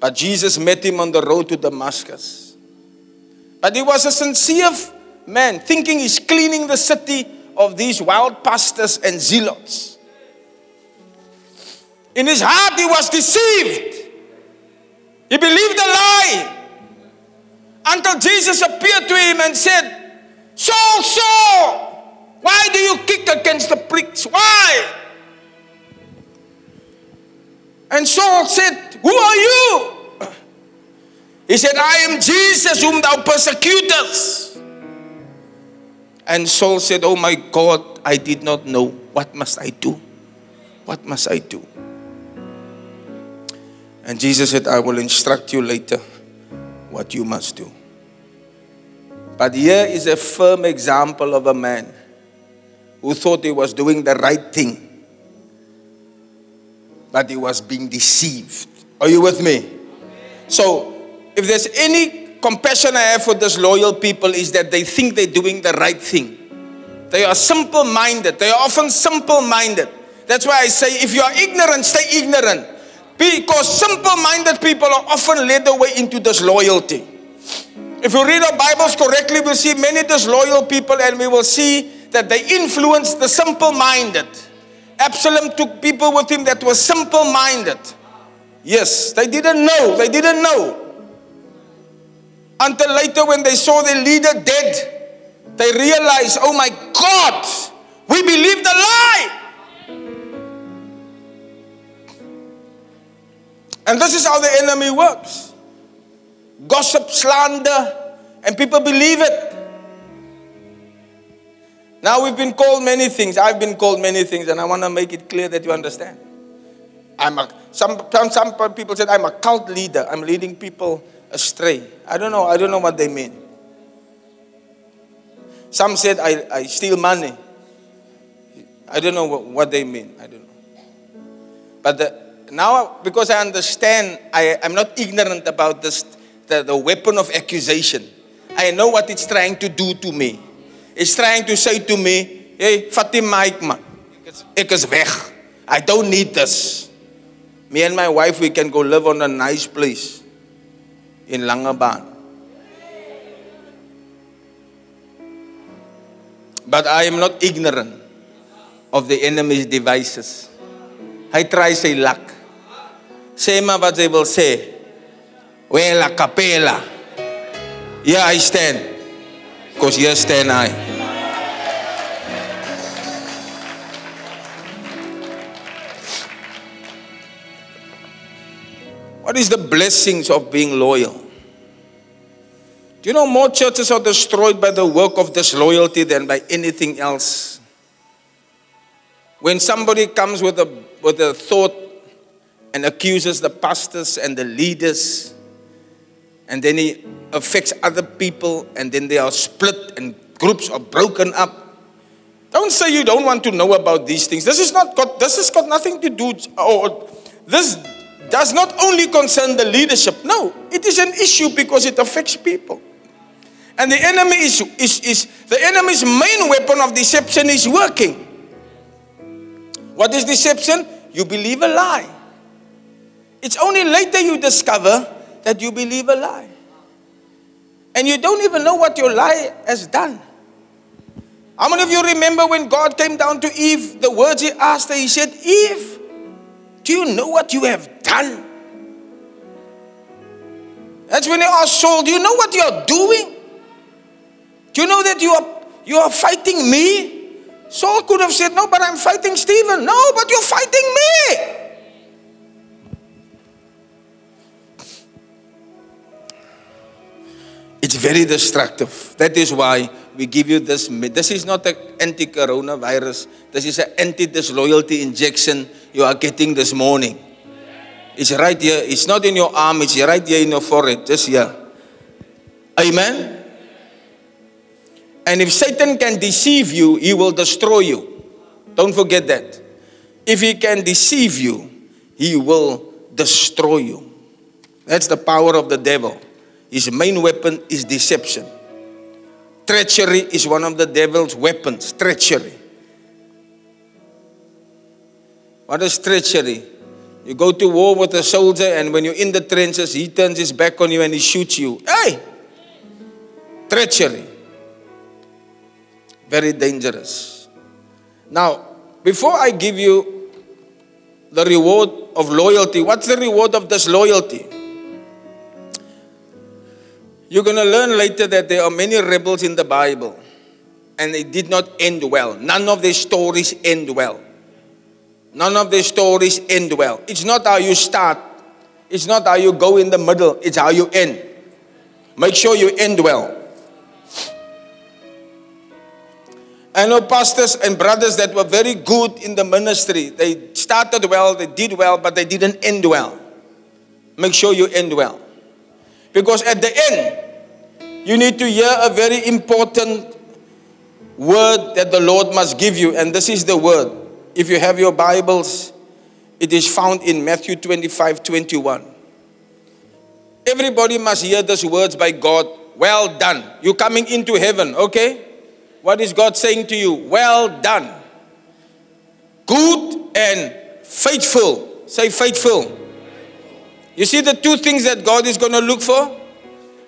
But Jesus met him on the road to Damascus. But he was a sincere man, thinking he's cleaning the city of these wild pastors and zealots. In his heart, he was deceived. He believed a lie until Jesus appeared to him and said, Saul, Saul, why do you kick against the pricks? Why? And Saul said, Who are you? He said, I am Jesus whom thou persecutest. And Saul said, Oh my God, I did not know. What must I do? What must I do? And Jesus said, I will instruct you later what you must do. But here is a firm example of a man who thought he was doing the right thing, but he was being deceived. Are you with me? So, if there's any compassion I have for disloyal people, is that they think they're doing the right thing. They are simple minded, they are often simple minded. That's why I say, if you are ignorant, stay ignorant. Because simple minded people are often led away into disloyalty. If you read our Bibles correctly, we'll see many disloyal people and we will see that they influenced the simple minded. Absalom took people with him that were simple minded. Yes, they didn't know. They didn't know. Until later, when they saw their leader dead, they realized, oh my God, we believed a lie. And this is how the enemy works gossip, slander, and people believe it. Now we've been called many things. I've been called many things, and I want to make it clear that you understand. I'm a, some, some, people said I'm a cult leader. I'm leading people astray. I don't know. I don't know what they mean. Some said I, I steal money. I don't know what, what they mean. I don't know. But the, now, because I understand, I, I'm not ignorant about this, the, the weapon of accusation. I know what it's trying to do to me. It's trying to say to me, hey, Fatima die mic man. Ek is, weg. I don't need this. Me and my wife, we can go live on a nice place in Langebaan. But I am not ignorant of the enemy's devices. Hy try sy luck. Sê maar wat will say, Well, Wela capella. Yeah, I stand. Because here stand I. What is the blessings of being loyal? Do you know more churches are destroyed by the work of disloyalty than by anything else? When somebody comes with a, with a thought and accuses the pastors and the leaders, and then he affects other people, and then they are split and groups are broken up. Don't say you don't want to know about these things. This is not got this has got nothing to do or this does not only concern the leadership. No, it is an issue because it affects people. And the enemy is, is, is the enemy's main weapon of deception is working. What is deception? You believe a lie. It's only later you discover that you believe a lie. And you don't even know what your lie has done. How many of you remember when God came down to Eve, the words he asked her? He said, Eve, do you know what you have done? That's when he asked Saul, Do you know what you are doing? Do you know that you are, you are fighting me? Saul could have said, No, but I'm fighting Stephen. No, but you're fighting me. It's very destructive. That is why we give you this. This is not an anti coronavirus, this is an anti disloyalty injection you are getting this morning. It's right here. It's not in your arm, it's right here in your forehead, just here. Amen. And if Satan can deceive you, he will destroy you. Don't forget that. If he can deceive you, he will destroy you. That's the power of the devil. His main weapon is deception. Treachery is one of the devil's weapons. Treachery. What is treachery? You go to war with a soldier, and when you're in the trenches, he turns his back on you and he shoots you. Hey! Treachery very dangerous. Now, before I give you the reward of loyalty, what's the reward of disloyalty? You're going to learn later that there are many rebels in the Bible and they did not end well. None of their stories end well. None of their stories end well. It's not how you start, it's not how you go in the middle, it's how you end. Make sure you end well. I know pastors and brothers that were very good in the ministry. They started well, they did well, but they didn't end well. Make sure you end well. Because at the end, you need to hear a very important word that the Lord must give you, and this is the word. If you have your Bibles, it is found in Matthew 25 21. Everybody must hear these words by God. Well done. You're coming into heaven, okay? What is God saying to you? Well done. Good and faithful. Say faithful. You see the two things that God is going to look for?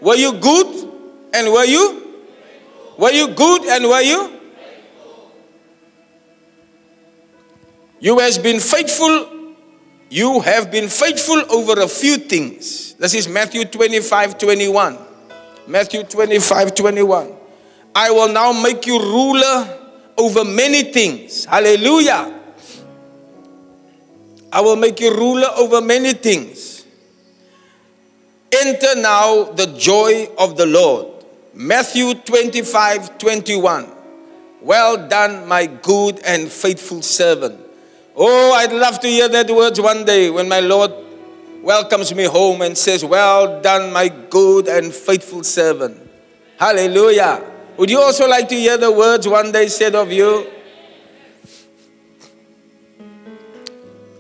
Were you good and were you? Were you good and were you? You has been faithful. You have been faithful over a few things. This is Matthew 25, 21. Matthew 25, 21. I will now make you ruler over many things. Hallelujah. I will make you ruler over many things. Enter now the joy of the Lord. Matthew 25 21. Well done, my good and faithful servant. Oh, I'd love to hear that words one day when my Lord welcomes me home and says, Well done, my good and faithful servant. Hallelujah. Would you also like to hear the words one day said of you?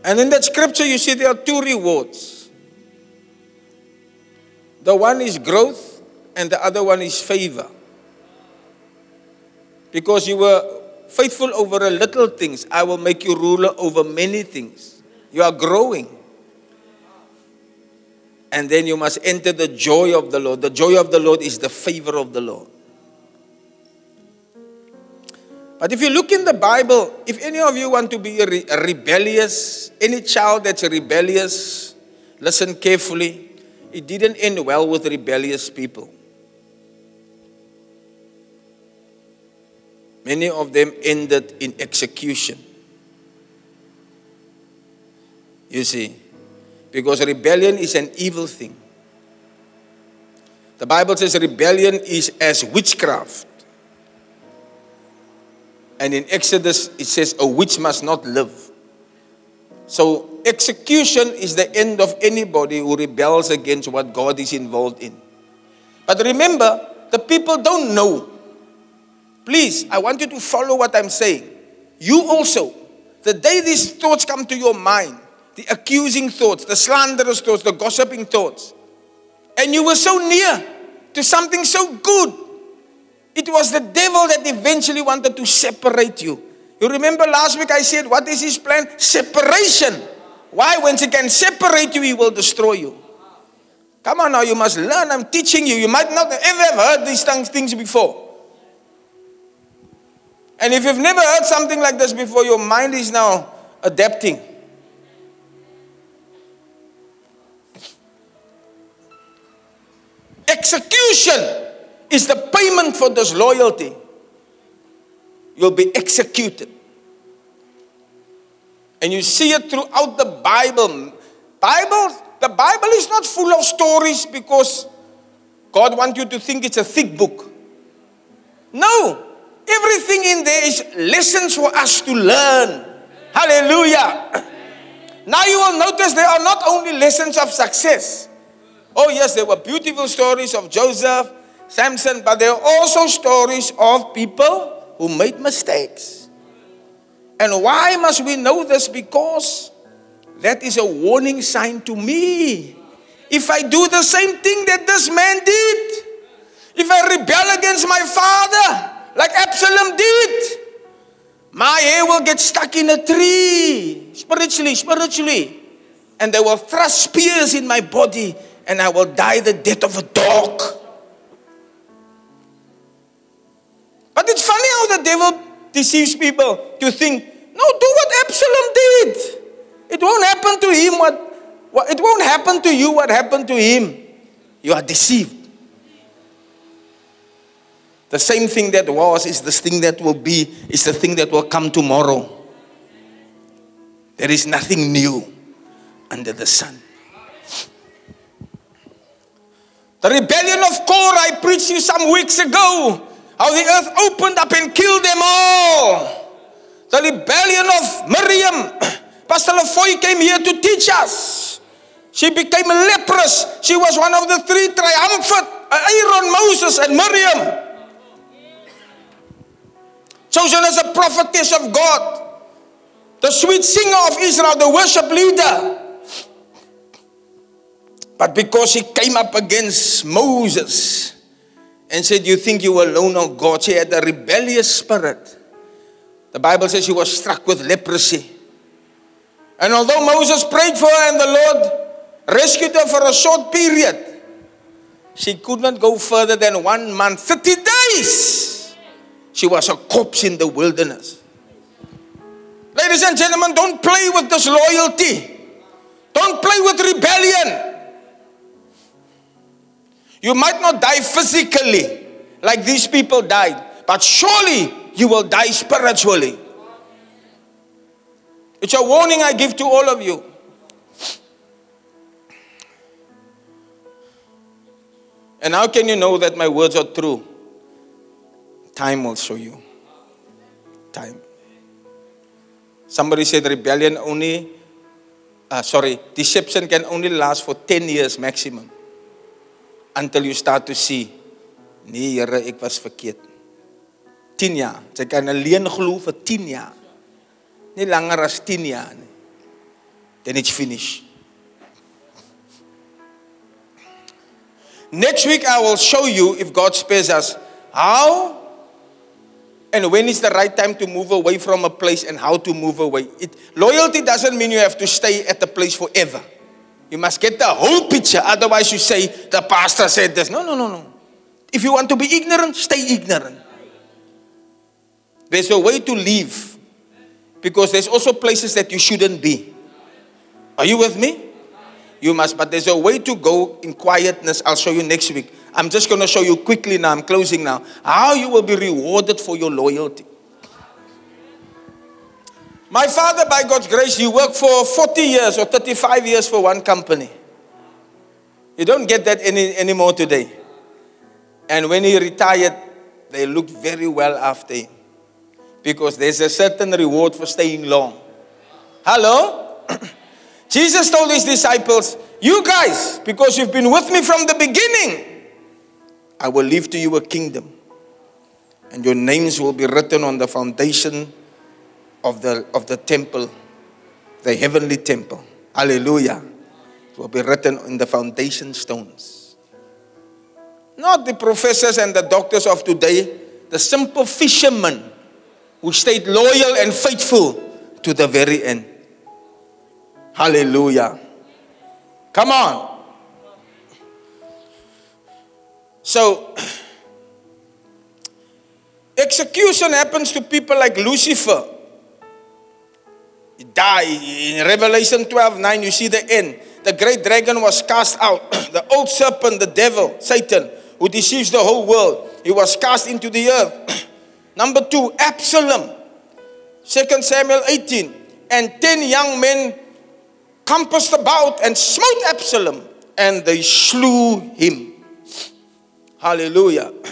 And in that scripture, you see there are two rewards. The one is growth, and the other one is favor. Because you were faithful over a little things, I will make you ruler over many things. You are growing. And then you must enter the joy of the Lord. The joy of the Lord is the favor of the Lord. But if you look in the Bible, if any of you want to be re- rebellious, any child that's rebellious, listen carefully. It didn't end well with rebellious people. Many of them ended in execution. You see, because rebellion is an evil thing. The Bible says rebellion is as witchcraft. And in Exodus, it says a witch must not live. So, execution is the end of anybody who rebels against what God is involved in. But remember, the people don't know. Please, I want you to follow what I'm saying. You also, the day these thoughts come to your mind, the accusing thoughts, the slanderous thoughts, the gossiping thoughts, and you were so near to something so good, it was the devil that eventually wanted to separate you. You remember last week I said, What is his plan? Separation. Why? When he can separate you, he will destroy you. Come on now, you must learn. I'm teaching you. You might not ever have heard these things before. And if you've never heard something like this before, your mind is now adapting. Execution is the payment for disloyalty. You'll be executed. And you see it throughout the Bible. Bible, the Bible is not full of stories because God wants you to think it's a thick book. No. Everything in there is lessons for us to learn. Hallelujah. Now you will notice there are not only lessons of success. Oh, yes, there were beautiful stories of Joseph, Samson, but there are also stories of people who made mistakes. And why must we know this? Because that is a warning sign to me. If I do the same thing that this man did, if I rebel against my father, like Absalom did, my hair will get stuck in a tree, spiritually, spiritually. And they will thrust spears in my body, and I will die the death of a dog. But it's funny how the devil deceives people to think, no, do what Absalom did. It won't happen to him what, what it won't happen to you what happened to him. You are deceived. The same thing that was is the thing that will be, is the thing that will come tomorrow. There is nothing new under the sun. The rebellion of Korah, I preached you some weeks ago, how the earth opened up and killed them all. The rebellion of Miriam, Pastor Lafoy came here to teach us. She became leprous. She was one of the three triumphant uh, Aaron, Moses, and Miriam chosen as a prophetess of God, the sweet singer of Israel, the worship leader. But because she came up against Moses and said, You think you were alone on God, she had a rebellious spirit. The Bible says she was struck with leprosy. And although Moses prayed for her and the Lord rescued her for a short period, she could not go further than one month, 30 days. She was a corpse in the wilderness. Ladies and gentlemen, don't play with disloyalty. Don't play with rebellion. You might not die physically like these people died, but surely you will die spiritually. It's a warning I give to all of you. And how can you know that my words are true? Time will show you. Time. Somebody said rebellion only, uh, sorry, deception can only last for 10 years maximum. Until you start to see, nee Here, ek was verkeerd. 10 jaar. Jy kan alleen glo vir 10 jaar. Nie langer as 10 jaar nie. Then it's finished. Next week I will show you if God spares us how and when is the right time to move away from a place and how to move away. It, loyalty doesn't mean you have to stay at the place forever. You must get the whole picture. Otherwise, you say, the pastor said this. No, no, no, no. If you want to be ignorant, stay ignorant. There's a way to leave because there's also places that you shouldn't be. Are you with me? You must, but there's a way to go in quietness. I'll show you next week. I'm just going to show you quickly now. I'm closing now. How you will be rewarded for your loyalty. My father, by God's grace, he worked for 40 years or 35 years for one company. You don't get that any anymore today. And when he retired, they looked very well after him. Because there's a certain reward for staying long. Hello? Jesus told his disciples, You guys, because you've been with me from the beginning, I will leave to you a kingdom. And your names will be written on the foundation of the, of the temple, the heavenly temple. Hallelujah. It will be written in the foundation stones. Not the professors and the doctors of today, the simple fishermen who stayed loyal and faithful to the very end. Hallelujah. Come on. So, execution happens to people like Lucifer. He died. In Revelation 12 9, you see the end. The great dragon was cast out. the old serpent, the devil, Satan, who deceives the whole world, he was cast into the earth. Number two, Absalom. 2 Samuel 18. And 10 young men compassed about and smote Absalom, and they slew him. Hallelujah.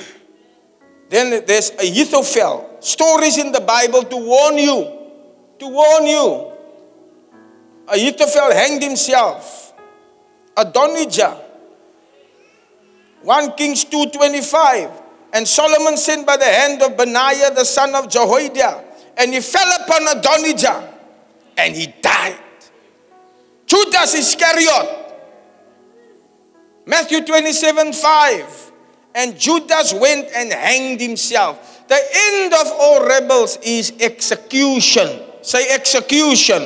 Then there's Ahithophel. Stories in the Bible to warn you. To warn you. Ahithophel hanged himself. Adonijah. 1 Kings 2.25. And Solomon sent by the hand of Benaiah the son of Jehoiada. And he fell upon Adonijah. And he died. Judas Iscariot. Matthew 27 5. And Judas went and hanged himself. The end of all rebels is execution. Say execution.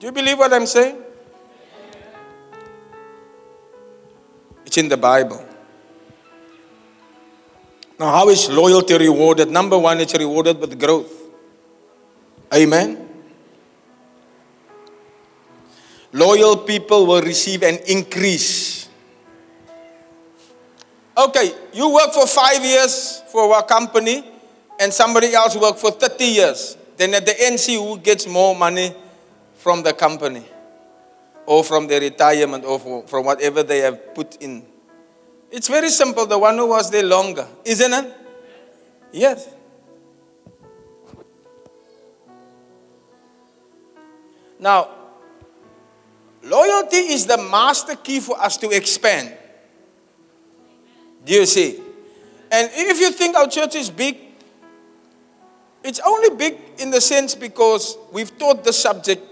Do you believe what I'm saying? It's in the Bible. Now, how is loyalty rewarded? Number one, it's rewarded with growth. Amen. Loyal people will receive an increase. Okay, you work for five years for a company and somebody else work for 30 years. Then at the end, see who gets more money from the company or from their retirement or from whatever they have put in. It's very simple. The one who was there longer, isn't it? Yes. Now, loyalty is the master key for us to expand. Do you see? And if you think our church is big, it's only big in the sense because we've taught the subject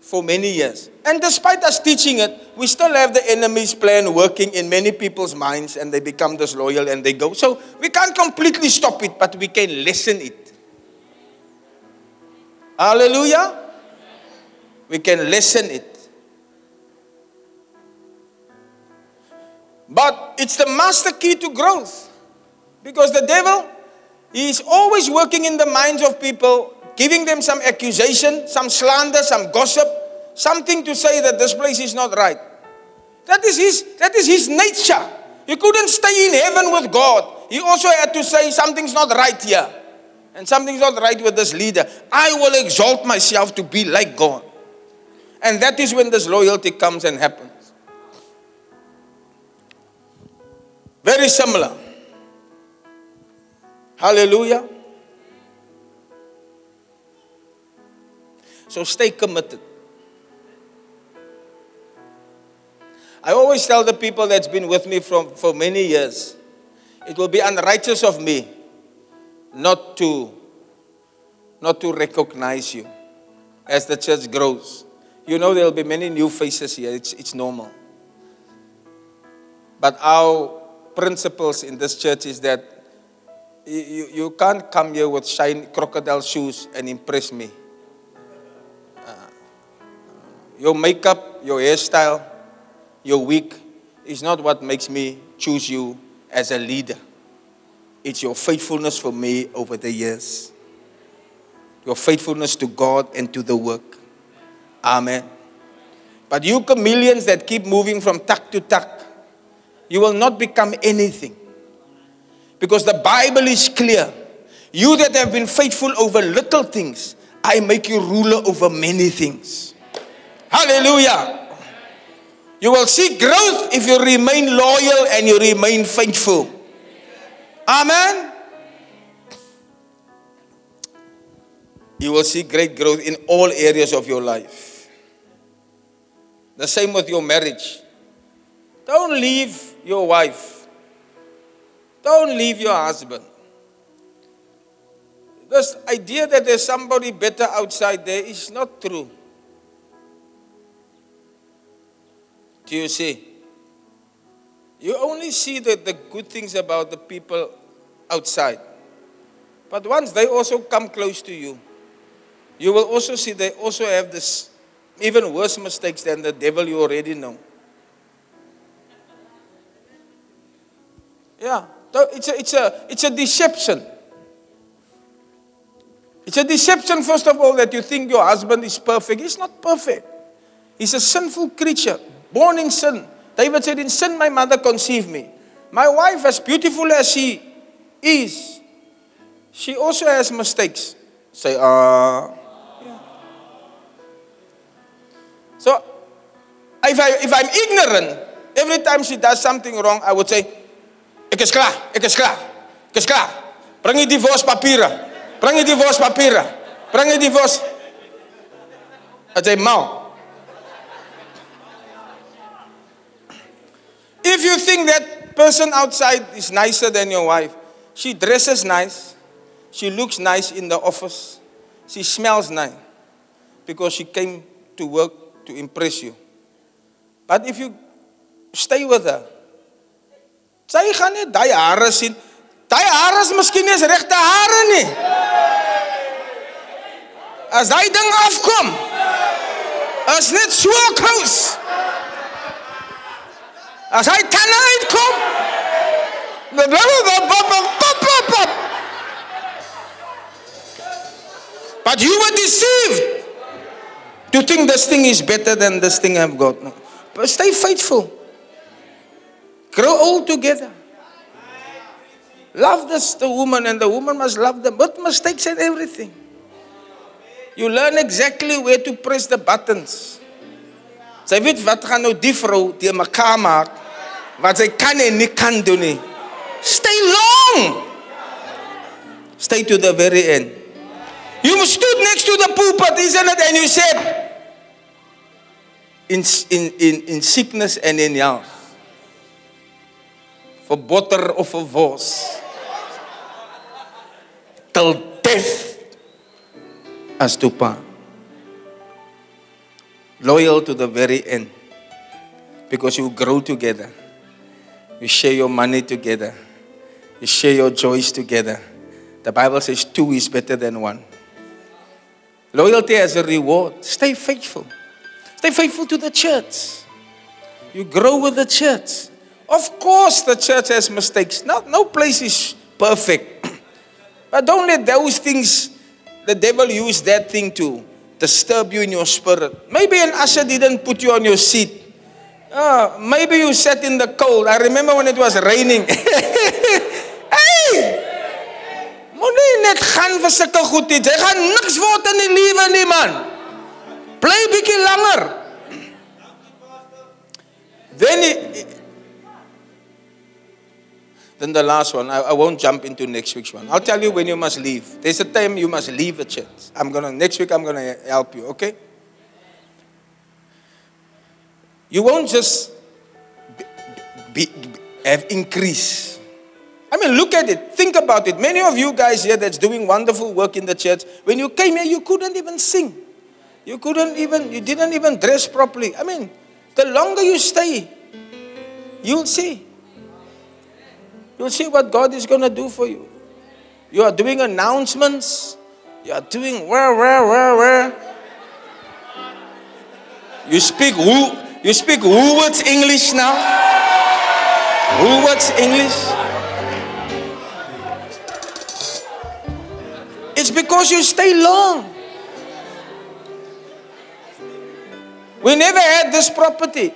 for many years. And despite us teaching it, we still have the enemy's plan working in many people's minds and they become disloyal and they go. So we can't completely stop it, but we can lessen it. Hallelujah. We can lessen it. But it's the master key to growth. Because the devil, is always working in the minds of people, giving them some accusation, some slander, some gossip, something to say that this place is not right. That is his, that is his nature. He couldn't stay in heaven with God. He also had to say something's not right here. And something's not right with this leader. I will exalt myself to be like God. And that is when this loyalty comes and happens. Very similar. Hallelujah. So stay committed. I always tell the people that's been with me from, for many years, it will be unrighteous of me not to, not to recognize you as the church grows. You know there will be many new faces here, it's, it's normal. But our principles in this church is that you, you can't come here with shiny crocodile shoes and impress me. Uh, your makeup, your hairstyle, your week is not what makes me choose you as a leader. It's your faithfulness for me over the years. Your faithfulness to God and to the work. Amen. But you chameleons that keep moving from tuck to tuck, you will not become anything. Because the Bible is clear. You that have been faithful over little things, I make you ruler over many things. Hallelujah. You will see growth if you remain loyal and you remain faithful. Amen. You will see great growth in all areas of your life. The same with your marriage. Don't leave your wife. Don't leave your husband. This idea that there's somebody better outside there is not true. Do you see? You only see the, the good things about the people outside. But once they also come close to you, you will also see they also have this even worse mistakes than the devil you already know. Yeah, it's a, it's a, it's a deception. It's a deception, first of all, that you think your husband is perfect. He's not perfect. He's a sinful creature born in sin. David said, In sin, my mother conceived me. My wife, as beautiful as she is, she also has mistakes. Say, uh. Yeah. So, if, I, if I'm ignorant, every time she does something wrong, I would say, Ek is klaar, ek is klaar, ek is klaar. Bring die divorce papieren. Bring die divorce papieren. Bring die divorce. Ek sê, Mau, If you think that person outside is nicer than your wife, she dresses nice, she looks nice in the office, she smells nice because she came to work to impress you. But if you stay with her, sy gaan net daai hare sien. Daai hare is miskien nie regte hare nie. As hy ding afkom, is net so close. As hy tande uitkom, But you were deceived to think this thing is better than this thing I've got. No. But stay faithful. Grow old together. Love this the woman and the woman must love them. But mistakes and everything. You learn exactly where to press the buttons. Sy weet wat gaan nou die vrou te mekaar maak wat sy kan en nie kan doen nie. Stay long. Stay to the very end. You stood next to the pulpit, isn't it? And you said, in, in, in, in sickness and in health, for better or for worse, till death as to pa. Loyal to the very end, because you grow together. You share your money together. You share your joys together. The Bible says two is better than one. Loyalty as a reward. Stay faithful. Stay faithful to the church. You grow with the church. Of course, the church has mistakes. No, no place is perfect. But don't let those things, the devil use that thing to disturb you in your spirit. Maybe an usher didn't put you on your seat. Uh, maybe you sat in the cold. I remember when it was raining. hey! Moenie net gaan vir sulke goed. Jy gaan niks word in die lewe nie, man. Bly bietjie langer. Then the last one, I, I won't jump into next week's one. I'll tell you when you must leave. There's a time you must leave a church. I'm gonna next week. I'm gonna help you. Okay? you won't just be, be, have increase. I mean, look at it. Think about it. Many of you guys here that's doing wonderful work in the church, when you came here, you couldn't even sing. You couldn't even, you didn't even dress properly. I mean, the longer you stay, you'll see. You'll see what God is going to do for you. You are doing announcements. You are doing where, where, where, where. You speak who you speak Woolworths English now? Woolworths English? It's because you stay long. We never had this property.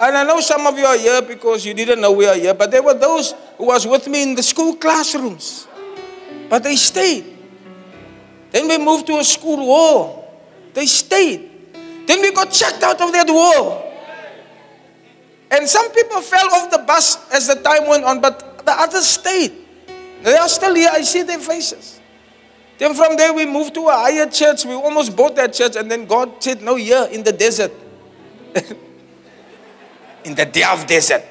And I know some of you are here because you didn't know we are here, but there were those who was with me in the school classrooms. But they stayed. Then we moved to a school wall. They stayed. Then we got checked out of that wall. And some people fell off the bus as the time went on, but the others stayed. They are still here. I see their faces. Then from there, we moved to a higher church. We almost bought that church, and then God said, No, here in the desert. in the Delft desert.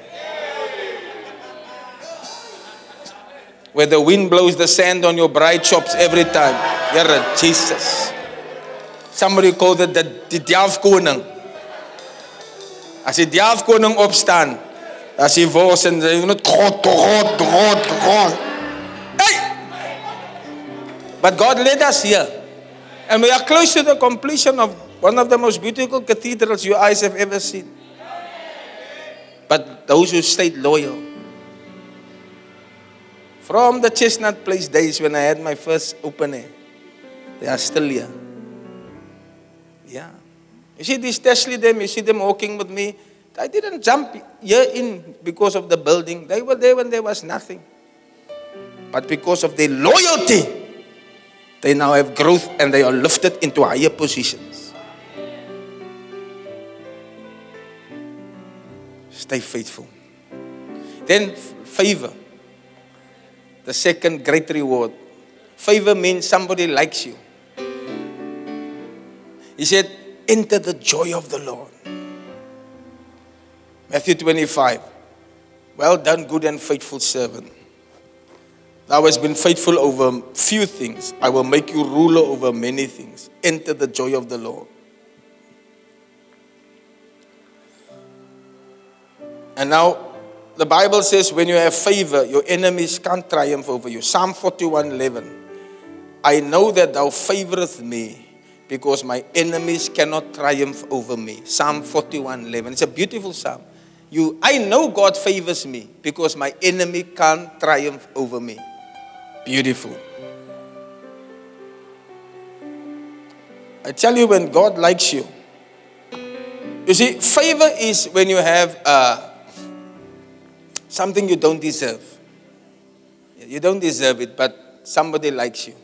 Where the wind blows the sand on your bright chops every time. Here, Jesus. Somebody called it the, the Deaf Koning. As die Deaf Koning opstaan, as hy wors en hy net God, God, God, God. Hey! But God led us here. And we are close to the completion of one of the most beautiful cathedrals your eyes have ever seen. But those who stayed loyal. From the Chestnut Place days when I had my first open air, they are still here. Yeah. You see these Tesla them, you see them walking with me. I didn't jump here in because of the building. They were there when there was nothing. But because of their loyalty, they now have growth and they are lifted into higher positions. Stay faithful. Then favor. The second great reward. Favor means somebody likes you. He said, Enter the joy of the Lord. Matthew 25. Well done, good and faithful servant. Thou hast been faithful over few things. I will make you ruler over many things. Enter the joy of the Lord. And now, the Bible says, when you have favor, your enemies can't triumph over you. Psalm 41 11. I know that thou favoreth me because my enemies cannot triumph over me. Psalm 41 11. It's a beautiful psalm. You, I know God favors me because my enemy can't triumph over me. Beautiful. I tell you, when God likes you, you see, favor is when you have uh, something you don't deserve. You don't deserve it, but somebody likes you.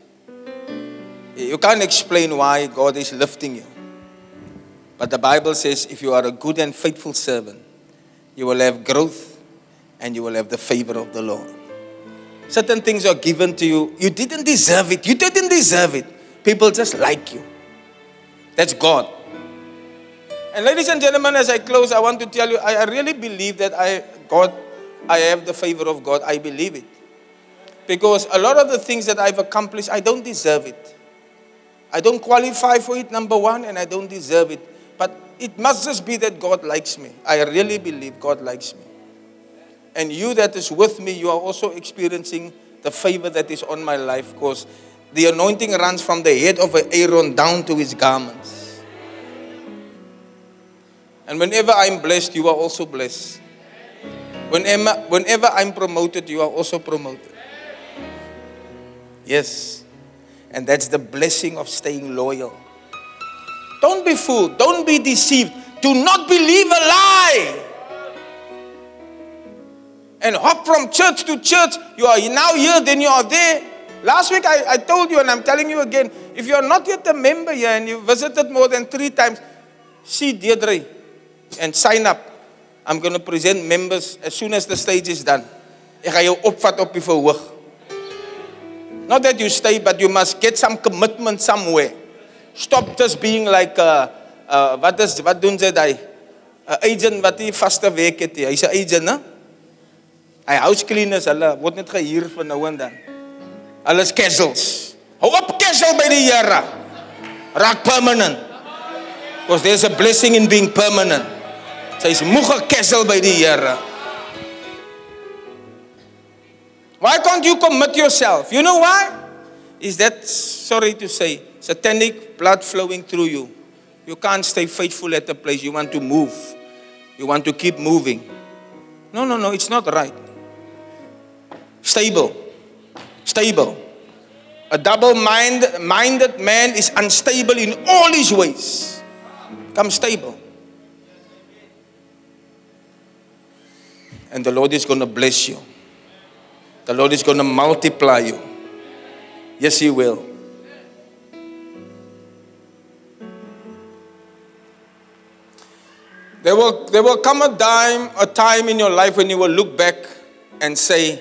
You can't explain why God is lifting you. But the Bible says if you are a good and faithful servant, you will have growth and you will have the favor of the Lord. Certain things are given to you. You didn't deserve it. You didn't deserve it. People just like you. That's God. And ladies and gentlemen, as I close, I want to tell you, I really believe that I God, I have the favor of God. I believe it. Because a lot of the things that I've accomplished, I don't deserve it. I don't qualify for it, number one, and I don't deserve it. But it must just be that God likes me. I really believe God likes me. And you that is with me, you are also experiencing the favor that is on my life because the anointing runs from the head of Aaron down to his garments. And whenever I'm blessed, you are also blessed. Whenever, whenever I'm promoted, you are also promoted. Yes. And that's the blessing of staying loyal. Don't be fooled. Don't be deceived. Do not believe a lie. And hop from church to church. You are now here, then you are there. Last week I, I told you, and I'm telling you again if you are not yet a member here and you visited more than three times, see Deirdre and sign up. I'm going to present members as soon as the stage is done. Ek gaan jou opvat op die verhoog. Not that you stay, but you must get some commitment somewhere. Stop just being like uh, uh, wat is wat doen sy daai? 'n Agent wat nie vaste werk het nie. Hy's 'n agent, né? Hy house cleaners, hulle word net gehuur vir nou en dan. Hulle is casuals. Hou op casual by die Here. Raak permanent. Because there's a blessing in being permanent. Sy's moeg casual by die Here. Why can't you commit yourself? You know why? Is that sorry to say, satanic blood flowing through you. You can't stay faithful at the place. You want to move. You want to keep moving. No, no, no, it's not right. Stable. Stable. A double mind, minded man is unstable in all his ways. Come stable. And the Lord is going to bless you. The Lord is going to multiply you. Yes, He will. There will, there will come a time, a time in your life when you will look back and say,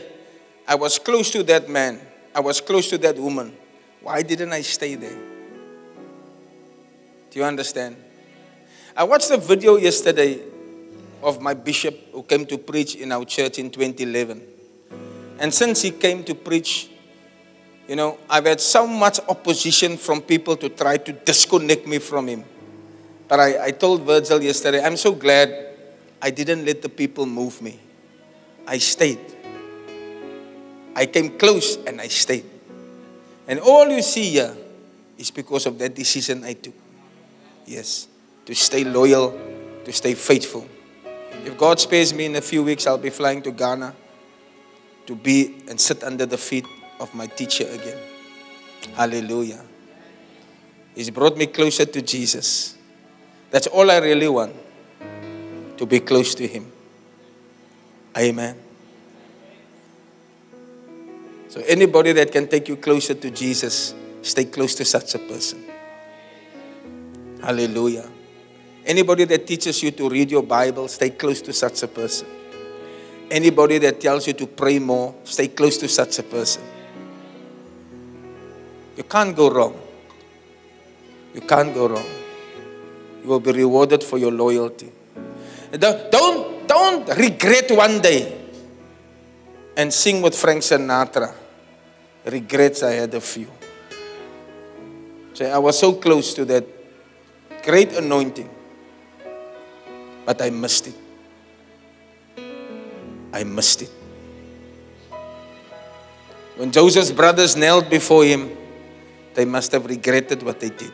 I was close to that man. I was close to that woman. Why didn't I stay there? Do you understand? I watched a video yesterday of my bishop who came to preach in our church in 2011. And since he came to preach, you know, I've had so much opposition from people to try to disconnect me from him. But I, I told Virgil yesterday, I'm so glad I didn't let the people move me. I stayed. I came close and I stayed. And all you see here is because of that decision I took. Yes, to stay loyal, to stay faithful. If God spares me in a few weeks, I'll be flying to Ghana to be and sit under the feet of my teacher again. Hallelujah. He's brought me closer to Jesus. That's all I really want to be close to Him. Amen. So, anybody that can take you closer to Jesus, stay close to such a person. Hallelujah. Anybody that teaches you to read your Bible, stay close to such a person. Anybody that tells you to pray more, stay close to such a person. You can't go wrong. You can't go wrong. You will be rewarded for your loyalty. Don't, don't, regret one day and sing with Frank Sinatra. Regrets I had a few. Say, I was so close to that great anointing, but I missed it. I missed it. When Joseph's brothers knelt before him, they must have regretted what they did.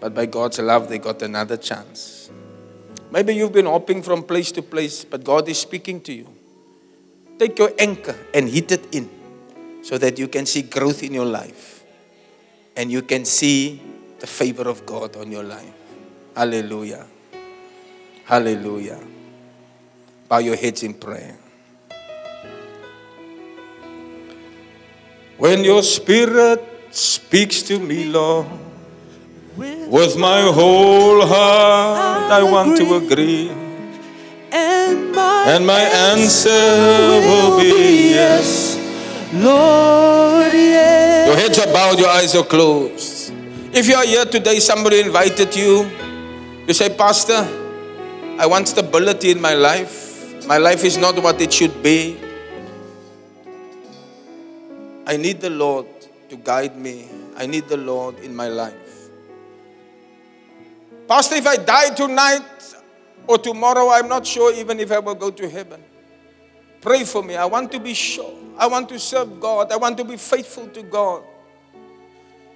But by God's love, they got another chance. Maybe you've been hopping from place to place, but God is speaking to you. Take your anchor and hit it in so that you can see growth in your life and you can see the favor of God on your life. Hallelujah. Hallelujah. Bow your heads in prayer. When your spirit speaks to me, Lord, with my whole heart I want to agree. And my, And my answer will be yes. Lord, yes. Your heads are bowed, your eyes are closed. If you are here today, somebody invited you. You say, Pastor, I want stability in my life. My life is not what it should be. I need the Lord to guide me. I need the Lord in my life. Pastor, if I die tonight or tomorrow, I'm not sure even if I will go to heaven. Pray for me. I want to be sure. I want to serve God. I want to be faithful to God.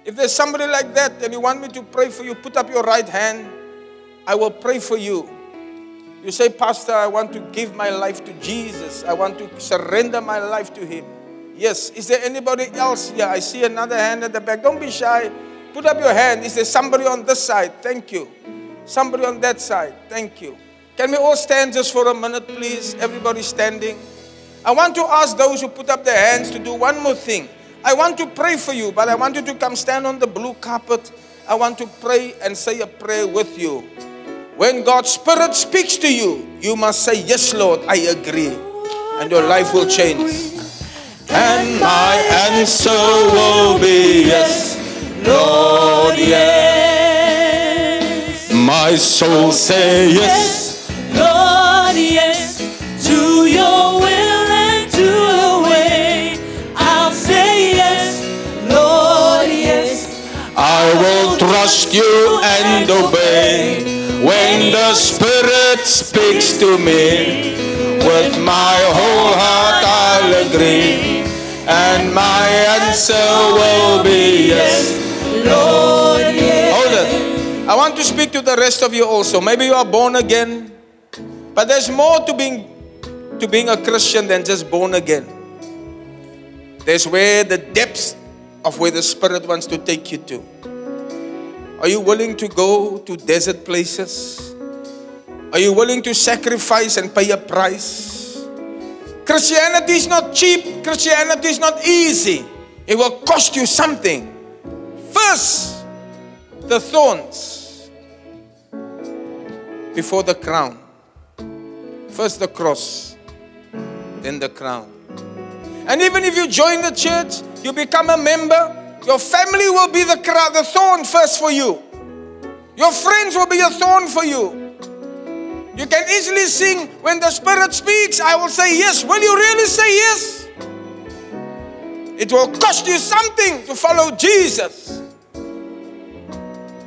If there's somebody like that and you want me to pray for you, put up your right hand. I will pray for you. You say, Pastor, I want to give my life to Jesus. I want to surrender my life to Him. Yes. Is there anybody else here? I see another hand at the back. Don't be shy. Put up your hand. Is there somebody on this side? Thank you. Somebody on that side. Thank you. Can we all stand just for a minute, please? Everybody standing. I want to ask those who put up their hands to do one more thing. I want to pray for you, but I want you to come stand on the blue carpet. I want to pray and say a prayer with you. When God's Spirit speaks to you, you must say, Yes, Lord, I agree. And your life will change. And my answer will be yes, Lord, yes. My soul say yes, Lord, yes, to your will and to your way. I'll say yes, Lord, yes. I will trust you and obey. When the Spirit speaks to me, with my whole heart I'll agree. And my answer will be yes, Lord, yes. Hold it. I want to speak to the rest of you also. Maybe you are born again, but there's more to being to being a Christian than just born again. There's where the depths of where the Spirit wants to take you to. Are you willing to go to desert places? Are you willing to sacrifice and pay a price? Christianity is not cheap. Christianity is not easy. It will cost you something. First, the thorns. before the crown. First the cross, then the crown. And even if you join the church, you become a member, your family will be the the thorn first for you. Your friends will be a thorn for you. You can easily sing when the Spirit speaks, I will say yes. Will you really say yes? It will cost you something to follow Jesus.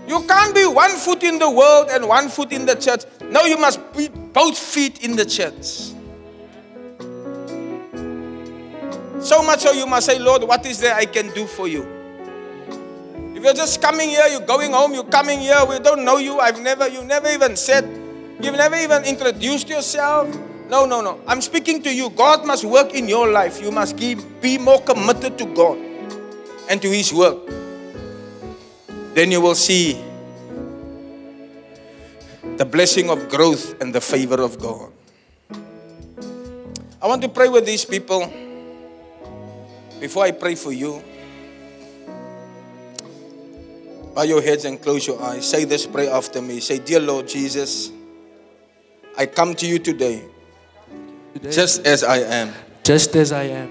You can't be one foot in the world and one foot in the church. No, you must be both feet in the church. So much so you must say, Lord, what is there I can do for you? If you're just coming here, you're going home, you're coming here, we don't know you, I've never, you never even said, you've never even introduced yourself. No, no, no. I'm speaking to you. God must work in your life. You must keep, be more committed to God and to His work. Then you will see the blessing of growth and the favor of God. I want to pray with these people. Before I pray for you, bow your heads and close your eyes. Say this prayer after me. Say, Dear Lord Jesus, I come to you today Today, just as I am. just as I am.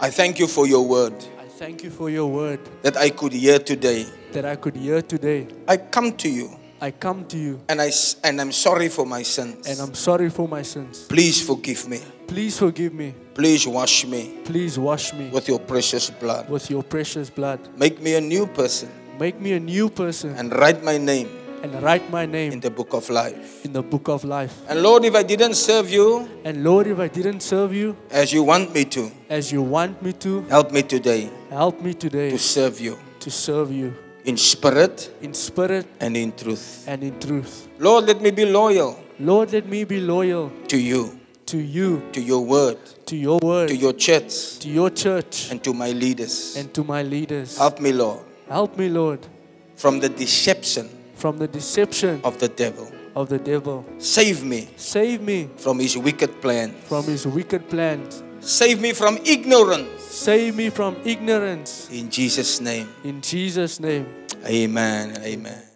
I thank you for your word I thank you for your word that I could hear today. that I could hear today. I come to you I come to you and, I and I'm sorry for my sins. and I'm sorry for my sins. Please forgive me. Please forgive me. Please wash me Please wash me with your precious blood. with your precious blood. Make me a new person Make me a new person and write my name and write my name in the book of life. in the book of life. And Lord, if I didn't serve you And Lord, if I didn't serve you as you want me to, as you want me to, help me today help me today to serve you to serve you in spirit in spirit and in truth. and in truth. Lord, let me be loyal Lord, let me be loyal to you, to you, to your word, to your word, to your church, to your church, and to my leaders. and to my leaders. Help me, Lord, Help me, Lord, from the deception from the deception of the devil. of the devil. Save me Save me from his wicked plan. from his wicked plans. Save me from ignorance. Save me from ignorance. In Jesus' name, In Jesus' name. amen amen.